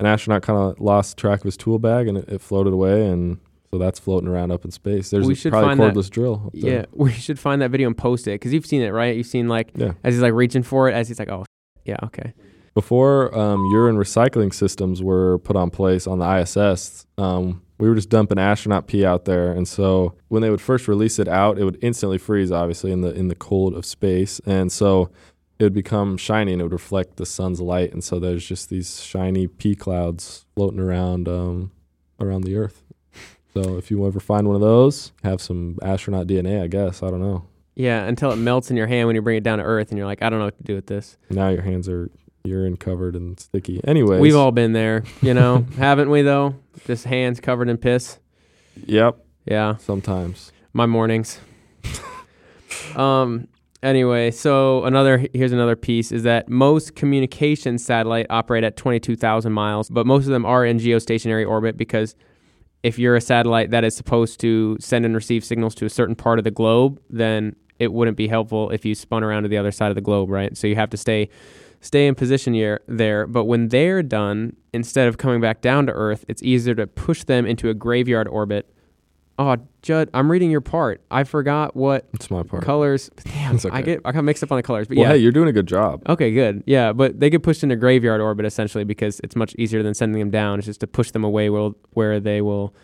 Speaker 3: an astronaut kind of lost track of his tool bag, and it, it floated away, and so that's floating around up in space. There's
Speaker 2: We
Speaker 3: a-
Speaker 2: should
Speaker 3: probably a
Speaker 2: find that-
Speaker 3: cordless drill. there.
Speaker 2: Yeah, we should find that video and post it because you've seen it, right? You've seen like
Speaker 3: Yeah.
Speaker 2: as he's like reaching for it, as he's like, oh, yeah, okay.
Speaker 3: Before um, urine recycling systems were put on place on the ISS, um, we were just dumping astronaut pee out there, and so when they would first release it out, it would instantly freeze, obviously in the in the cold of space, and so it would become shiny and it would reflect the sun's light, and so there's just these shiny pee clouds floating around um, around the Earth. So if you ever find one of those, have some astronaut DNA, I guess. I don't know.
Speaker 2: Yeah, until it melts in your hand when you bring it down to Earth, and you're like, I don't know what to do with this.
Speaker 3: Now your hands are urine covered and sticky. Anyways,
Speaker 2: We've all been there, you know, haven't we? Though, just hands covered in piss.
Speaker 3: yep.
Speaker 2: Yeah,
Speaker 3: Sometimes.
Speaker 2: my mornings. um. Anyway, so another here's another piece is that most communication satellite operate at 22,000 miles, but most of them are in geostationary orbit because if you're a satellite that is supposed to send and receive signals to a certain part of the globe, then it wouldn't be helpful if you spun around to the other side of the globe, right? So you have to stay stay in position here, there. But when they're done, instead of coming back down to Earth, it's easier to push them into a graveyard orbit. Oh, Judd, I'm reading your part. I forgot what
Speaker 3: It's my part.
Speaker 2: colors. Damn,
Speaker 3: It's
Speaker 2: I get I got mixed up on the colors. But
Speaker 3: well,
Speaker 2: yeah,
Speaker 3: hey, you're doing a good job.
Speaker 2: Okay, good. Yeah, but they get pushed into graveyard orbit essentially because it's much easier than sending them down. It's just to push them away where, where they will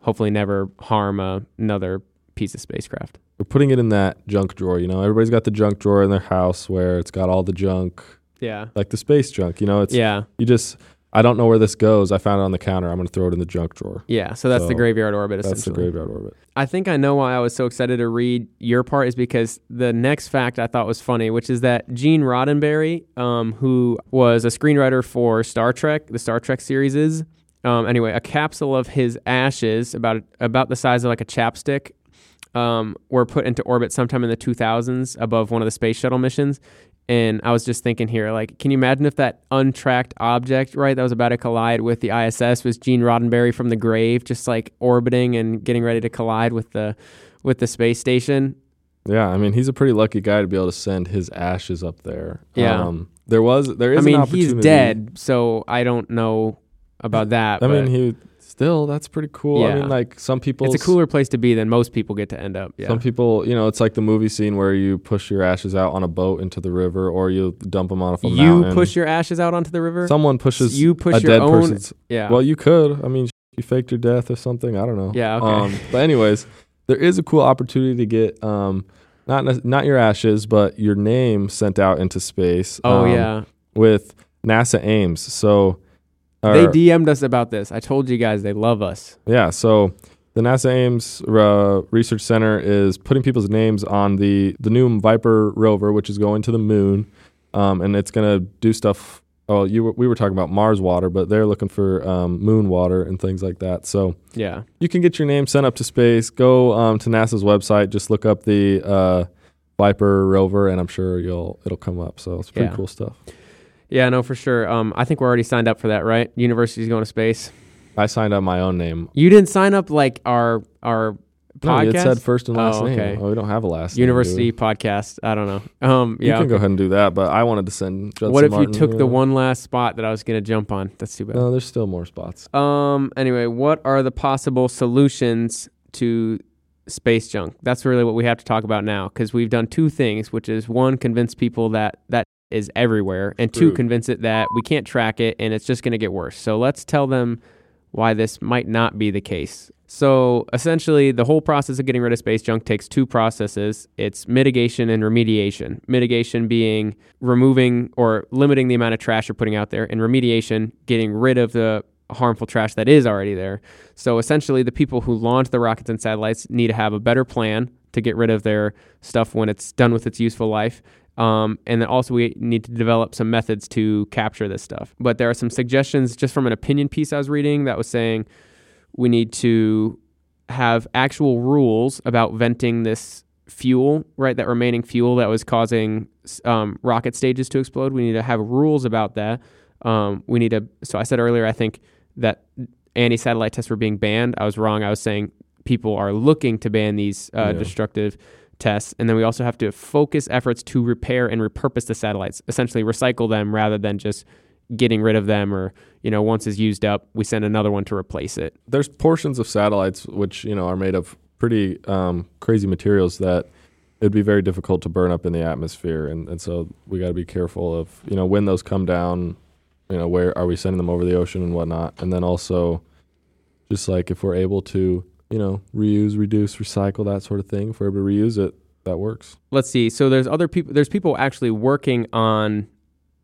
Speaker 2: hopefully never harm uh, another piece of spacecraft.
Speaker 3: We're putting it in that junk drawer. You know, everybody's got the junk drawer in their house where it's got all the junk,
Speaker 2: Yeah.
Speaker 3: like the space junk. You know, it's
Speaker 2: Yeah.
Speaker 3: you just. I don't know where this goes. I found it on the counter. I'm going to throw it in the junk drawer.
Speaker 2: Yeah. So that's the graveyard orbit
Speaker 3: That's the graveyard orbit.
Speaker 2: I think I know why I was so excited to read your part is because the next fact I thought was funny, which is that Gene Roddenberry, um, who was a screenwriter for Star Trek, the Star Trek series is, um, anyway, a capsule of his ashes about about the size of like a chapstick um, were put into orbit sometime in the 2000s above one of the space shuttle missions. And I was just thinking here, like, can you imagine if that untracked object, right, that was about to collide with the ISS was Gene Roddenberry from the grave, just like orbiting and getting ready to collide with the with the space station?
Speaker 3: Yeah, I mean, he's a pretty lucky guy to be able to send his ashes up there.
Speaker 2: Yeah.
Speaker 3: Um, there was there is.
Speaker 2: I
Speaker 3: an
Speaker 2: mean, he's dead, so I don't know about that.
Speaker 3: I mean, he still that's pretty cool.
Speaker 2: Yeah.
Speaker 3: I mean, like some people,
Speaker 2: it's a cooler place to be than most people get to end up. Yeah.
Speaker 3: Some people, you know, it's like the movie scene where you push your ashes out on a boat into the river, or you dump them off a
Speaker 2: you
Speaker 3: mountain.
Speaker 2: push your ashes out onto the river.
Speaker 3: Someone pushes
Speaker 2: you push
Speaker 3: a
Speaker 2: your
Speaker 3: dead
Speaker 2: own.
Speaker 3: person's.
Speaker 2: yeah.
Speaker 3: Well, you could. I mean, you faked your death or something. I don't know.
Speaker 2: Yeah, okay.
Speaker 3: Um, but anyways, there is a cool opportunity to get um, not not your ashes, but your name sent out into space.
Speaker 2: oh
Speaker 3: um,
Speaker 2: yeah.
Speaker 3: with NASA Ames. So
Speaker 2: They DM'd us about this. I told you guys they love us.
Speaker 3: Yeah, so the NASA Ames uh, Research Center is putting people's names on the the new Viper rover, which is going to the moon, um, and it's gonna do stuff. Oh, you were, we were talking about Mars water, but they're looking for um, moon water and things like that. So
Speaker 2: Yeah.
Speaker 3: you can get your name sent up to space. Go um, to NASA's website. Just look up the uh, Viper rover, and I'm sure you'll it'll come up. So it's pretty
Speaker 2: Yeah.
Speaker 3: cool stuff.
Speaker 2: Yeah, no, for sure. Um, I think we're already signed up for that, right? University's going to space.
Speaker 3: I signed up my own name.
Speaker 2: You didn't sign up like our our
Speaker 3: No,
Speaker 2: podcast.
Speaker 3: it said first and last
Speaker 2: Oh,
Speaker 3: name.
Speaker 2: okay.
Speaker 3: Oh, we don't have a last name?
Speaker 2: University podcast. I don't know. Um,
Speaker 3: You
Speaker 2: yeah.
Speaker 3: can go ahead and do that, but I wanted to send. Judson
Speaker 2: What if
Speaker 3: Martin,
Speaker 2: you took the
Speaker 3: know?
Speaker 2: one last spot that I was gonna jump on? That's too bad.
Speaker 3: No, there's still more spots.
Speaker 2: Um. Anyway, what are the possible solutions to space junk? That's really what we have to talk about now because we've done two things, which is one, convince people that that is everywhere, and two, convince it that we can't track it and it's just going to get worse. So let's tell them why this might not be the case. So essentially, the whole process of getting rid of space junk takes two processes it's mitigation and remediation. Mitigation being removing or limiting the amount of trash you're putting out there, and remediation, getting rid of the harmful trash that is already there. So essentially, the people who launch the rockets and satellites need to have a better plan to get rid of their stuff when it's done with its useful life. Um, and then also, we need to develop some methods to capture this stuff. But there are some suggestions just from an opinion piece I was reading that was saying we need to have actual rules about venting this fuel, right? That remaining fuel that was causing um, rocket stages to explode. We need to have rules about that. Um, we need to. So I said earlier, I think that anti-satellite tests were being banned. I was wrong. I was saying people are looking to ban these uh,
Speaker 3: Yeah.
Speaker 2: destructive tests, and then we also have to focus efforts to repair and repurpose the satellites, essentially recycle them rather than just getting rid of them or you know once it's used up we send another one to replace it
Speaker 3: There's portions of satellites which you know are made of pretty um, crazy materials that it'd be very difficult to burn up in the atmosphere, and, and so we got to be careful of you know when those come down. You know, where are we sending them over the ocean and whatnot, and then also just like if we're able to you know reuse, reduce, recycle that sort of thing. If we're able to reuse it, that works.
Speaker 2: let's see so there's other people there's people actually working on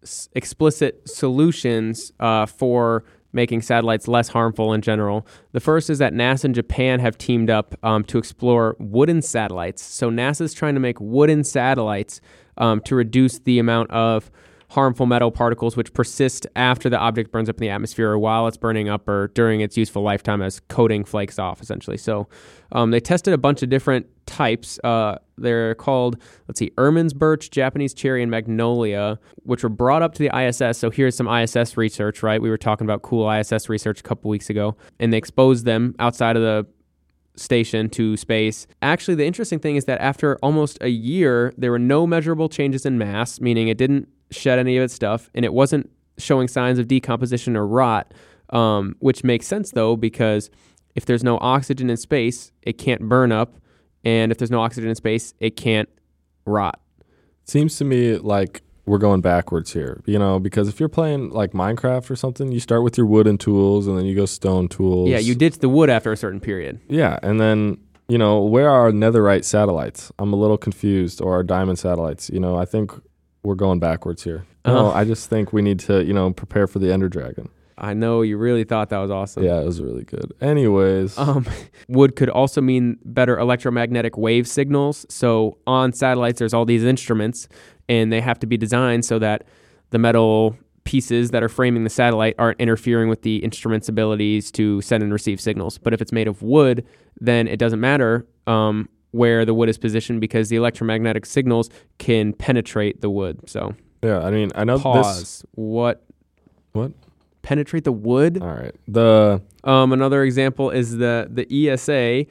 Speaker 2: s- explicit solutions uh, for making satellites less harmful in general the first is that nasa and japan have teamed up um, to explore wooden satellites so nasa's trying to make wooden satellites um, to reduce the amount of harmful metal particles which persist after the object burns up in the atmosphere or while it's burning up or during its useful lifetime as coating flakes off essentially. So um, they tested a bunch of different types uh, they're called let's see erman's birch japanese cherry and magnolia which were brought up to the iss so here's some iss research right? We were talking about cool iss research a couple weeks ago and they exposed them outside of the station to space. Actually, the interesting thing is that after almost a year, there were no measurable changes in mass, meaning it didn't shed any of its stuff, and it wasn't showing signs of decomposition or rot, um, which makes sense though, because if there's no oxygen in space, it can't burn up, and if there's no oxygen in space, it can't rot.
Speaker 3: Seems to me like we're going backwards here, you know, because if you're playing like Minecraft or something, you start with your wooden tools and then you go stone tools.
Speaker 2: Yeah, you ditch the wood after a certain period.
Speaker 3: Yeah, and then you know where are our netherite satellites? I'm a little confused, or our diamond satellites. You know, I think we're going backwards here. No,
Speaker 2: Oh.
Speaker 3: I just think we need to, you know, prepare for the Ender Dragon.
Speaker 2: I know you really thought that was awesome.
Speaker 3: Yeah, it was really good. Anyways,
Speaker 2: Um, wood could also mean better electromagnetic wave signals. So on satellites, there's all these instruments, and they have to be designed so that the metal pieces that are framing the satellite aren't interfering with the instrument's abilities to send and receive signals. But if it's made of wood, then it doesn't matter um, where the wood is positioned because the electromagnetic signals can penetrate the wood. So
Speaker 3: yeah, I mean, I know
Speaker 2: pause.
Speaker 3: this.
Speaker 2: What?
Speaker 3: What?
Speaker 2: Penetrate the wood?
Speaker 3: All right, the
Speaker 2: Um, another example is the the ESA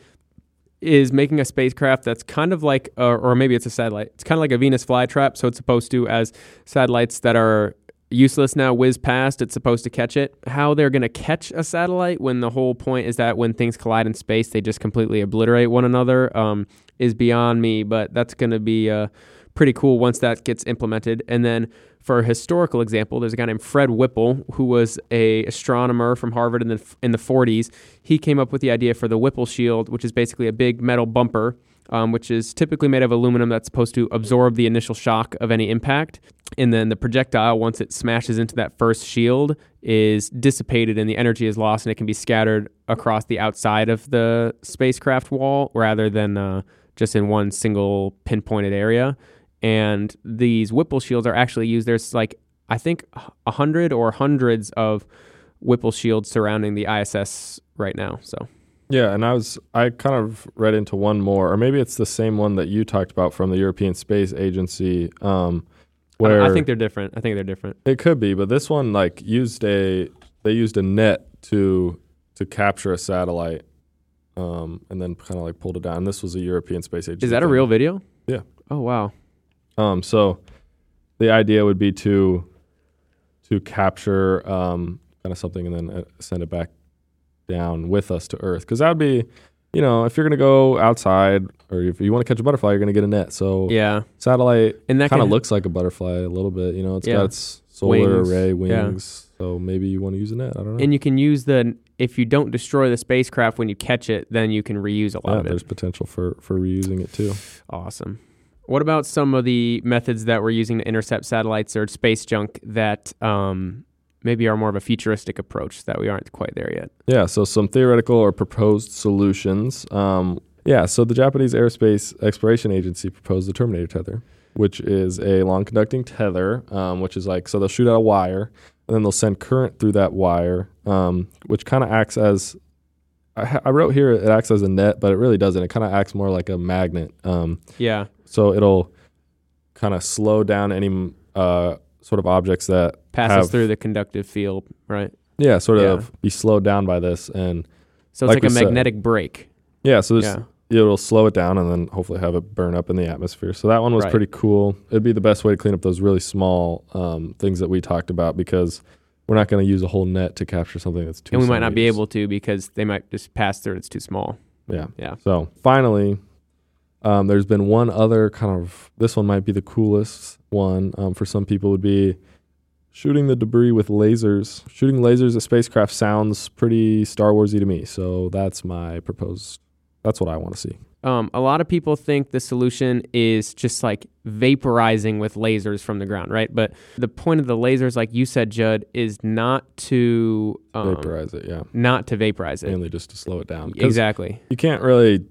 Speaker 2: is making a spacecraft that's kind of like, uh, or maybe it's a satellite. It's kind of like a Venus flytrap. So it's supposed to, as satellites that are useless now whiz past, it's supposed to catch it. How they're going to catch a satellite when the whole point is that when things collide in space, they just completely obliterate one another um, is beyond me. But that's going to be uh, pretty cool once that gets implemented. And then for a historical example, there's a guy named Fred Whipple who was a astronomer from Harvard in the in the 40s. He came up with the idea for the Whipple shield, which is basically a big metal bumper, um, which is typically made of aluminum that's supposed to absorb the initial shock of any impact, and then the projectile, once it smashes into that first shield, is dissipated and the energy is lost, and it can be scattered across the outside of the spacecraft wall rather than uh, just in one single pinpointed area and these Whipple shields are actually used. There's like I think a hundred or hundreds of Whipple shields surrounding the ISS right now. So
Speaker 3: yeah, and I was I kind of read into one more, or maybe it's the same one that you talked about from the European Space Agency. Um,
Speaker 2: I-
Speaker 3: where
Speaker 2: I, think they're different. I think they're different.
Speaker 3: It could be, but this one like used a they used a net to to capture a satellite, um, and then kind of like pulled it down. This was a European Space Agency.
Speaker 2: Is that a
Speaker 3: thing.
Speaker 2: real video?
Speaker 3: Yeah.
Speaker 2: Oh wow.
Speaker 3: Um, so the idea would be to to capture um, kind of something and then uh, send it back down with us to Earth, because that would be, you know, if you're gonna go outside or if you want to catch a butterfly, you're gonna get a net. So
Speaker 2: Yeah,
Speaker 3: satellite
Speaker 2: and that
Speaker 3: kind of looks like a butterfly a little bit. You know, it's
Speaker 2: Yeah.
Speaker 3: got its solar
Speaker 2: Wings,
Speaker 3: array
Speaker 2: yeah.
Speaker 3: wings. So maybe you want to use a net. I don't know.
Speaker 2: And you can use the if you don't destroy the spacecraft when you catch it, then you can reuse a lot
Speaker 3: yeah,
Speaker 2: of it.
Speaker 3: there's potential for for reusing it too.
Speaker 2: Awesome. What about some of the methods that we're using to intercept satellites or space junk that um, maybe are more of a futuristic approach that we aren't quite there yet?
Speaker 3: Yeah, so some theoretical or proposed solutions. Um, yeah, so the Japanese Aerospace Exploration Agency proposed the Terminator tether, which is a long conducting tether, um, which is like, so they'll shoot out a wire and then they'll send current through that wire, um, which kind of acts as, I, I wrote here it acts as a net, but it really doesn't. It kind of acts more like a magnet. Um,
Speaker 2: Yeah.
Speaker 3: so it'll kind of slow down any uh, sort of objects that
Speaker 2: Passes
Speaker 3: have-
Speaker 2: through the conductive field, right?
Speaker 3: yeah, sort
Speaker 2: Yeah.
Speaker 3: of be slowed down by this. And
Speaker 2: So it's
Speaker 3: Like
Speaker 2: like, a
Speaker 3: said.
Speaker 2: magnetic brake.
Speaker 3: yeah, so
Speaker 2: Yeah.
Speaker 3: it'll slow it down and then hopefully have it burn up in the atmosphere. So that one was
Speaker 2: Right.
Speaker 3: pretty cool. It'd be the best way to clean up those really small um, things that we talked about because we're not going to use a whole net to capture something that's too.
Speaker 2: And we might not be able to because they might just pass through. It's too small.
Speaker 3: Yeah.
Speaker 2: Yeah.
Speaker 3: So finally, um, there's been one other kind of. This one might be the coolest one um, for some people. Would be shooting the debris with lasers. Shooting lasers at spacecraft sounds pretty Star Warsy to me. So that's my proposed. That's what I want to see.
Speaker 2: Um, a lot of people think the solution is just like vaporizing with lasers from the ground, right? But the point of the lasers, like you said, Judd, is not to um,
Speaker 3: Vaporize it. Yeah.
Speaker 2: not to vaporize it.
Speaker 3: Mainly just to slow it down.
Speaker 2: Exactly.
Speaker 3: you can't really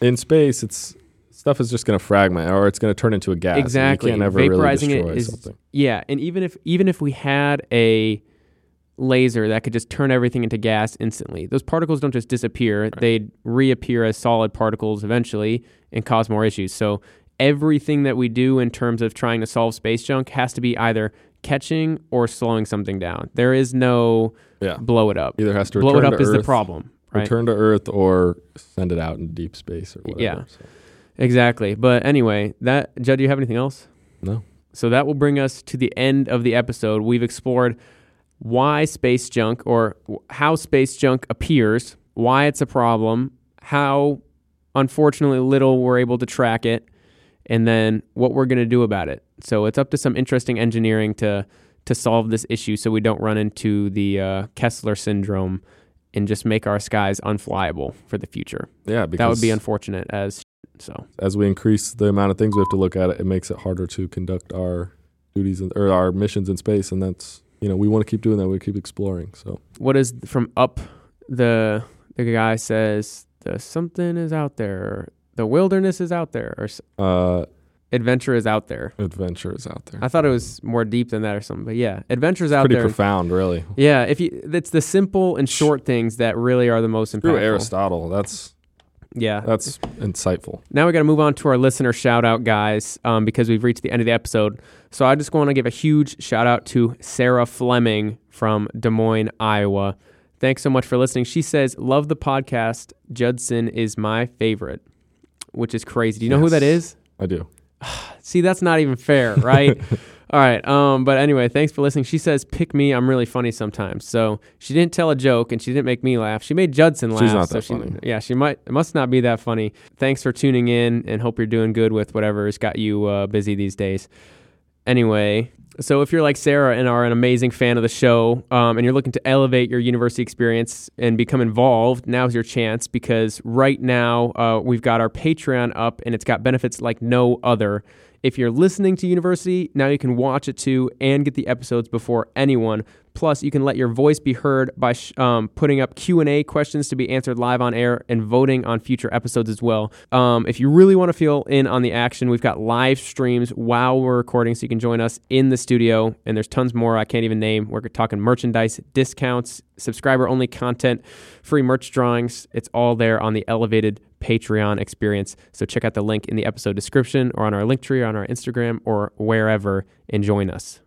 Speaker 3: in space it's stuff is just going to fragment or it's going to turn into a gas
Speaker 2: Exactly.
Speaker 3: you can't ever really
Speaker 2: Vaporizing it
Speaker 3: destroy
Speaker 2: is-
Speaker 3: something
Speaker 2: Yeah, and even if even if we had a laser that could just turn everything into gas instantly, those particles don't just disappear; they'd reappear as solid particles eventually and cause more issues. So everything that we do in terms of trying to solve space junk has to be either catching or slowing something down. There is no
Speaker 3: yeah
Speaker 2: blow it up.
Speaker 3: either has to
Speaker 2: blow it up is the problem. Right.
Speaker 3: return to Earth or send it out in deep space or whatever.
Speaker 2: Yeah.
Speaker 3: so.
Speaker 2: Exactly. But anyway, that Judd, do you have anything else?
Speaker 3: No.
Speaker 2: So that will bring us to the end of the episode. We've explored why space junk or how space junk appears, why it's a problem, how unfortunately little we're able to track it, and then what we're going to do about it. So it's up to some interesting engineering to to solve this issue so we don't run into the uh, Kessler syndrome and just make our skies unflyable for the future.
Speaker 3: Yeah, because
Speaker 2: that would be unfortunate as so.
Speaker 3: as we increase the amount of things we have to look at, it, it makes it harder to conduct our duties in, or our missions in space, and that's you know we want to keep doing that. We keep exploring. So
Speaker 2: what is from up the the guy says the something is out there the wilderness is out there or
Speaker 3: uh,
Speaker 2: adventure is out there
Speaker 3: adventure is out there.
Speaker 2: i thought it was more deep than that or something but yeah adventure's out
Speaker 3: Pretty
Speaker 2: there Pretty
Speaker 3: profound, really.
Speaker 2: yeah if you it's the simple and short things that really are the most impactful
Speaker 3: Aristotle. That's
Speaker 2: yeah
Speaker 3: that's insightful.
Speaker 2: now we got to move on to our listener shout out guys um, because we've reached the end of the episode so i just want to give a huge shout out to sarah fleming from des moines iowa thanks so much for listening she says love the podcast judson is my favorite which is crazy do you know who that is?
Speaker 3: I do.
Speaker 2: see that's not even fair right? All right um, but anyway thanks for listening. She says pick me i'm really funny sometimes. So she didn't tell a joke and she didn't make me laugh. She made judson laugh
Speaker 3: She's not
Speaker 2: so
Speaker 3: that
Speaker 2: she,
Speaker 3: funny.
Speaker 2: yeah she might it must not be that funny. Thanks for tuning in and hope you're doing good with whatever's got you uh, busy these days. Anyway so if you're like sarah and are an amazing fan of the show um, and you're looking to elevate your university experience and become involved now's your chance because right now uh, we've got our patreon up and it's got benefits like no other. If you're listening to university now you can watch it too and get the episodes before anyone plus you can let your voice be heard by sh- um, putting up q&a questions to be answered live on air and voting on future episodes as well. Um, if you really want to feel in on the action we've got live streams while we're recording so you can join us in the studio. And there's tons more i can't even name. We're talking merchandise discounts subscriber only content free merch drawings. It's all there on the elevated patreon experience. So check out the link in the episode description or on our link tree or on our instagram or wherever and join us.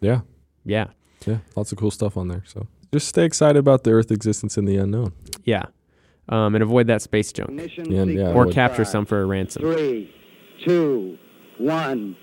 Speaker 3: Yeah,
Speaker 2: yeah
Speaker 3: yeah. Lots of cool stuff on there. So just stay excited about the Earth existence in the unknown.
Speaker 2: yeah um, and avoid that space junk
Speaker 3: Yeah, yeah,
Speaker 2: or capture
Speaker 1: start.
Speaker 2: some for a ransom
Speaker 1: Three, two, one.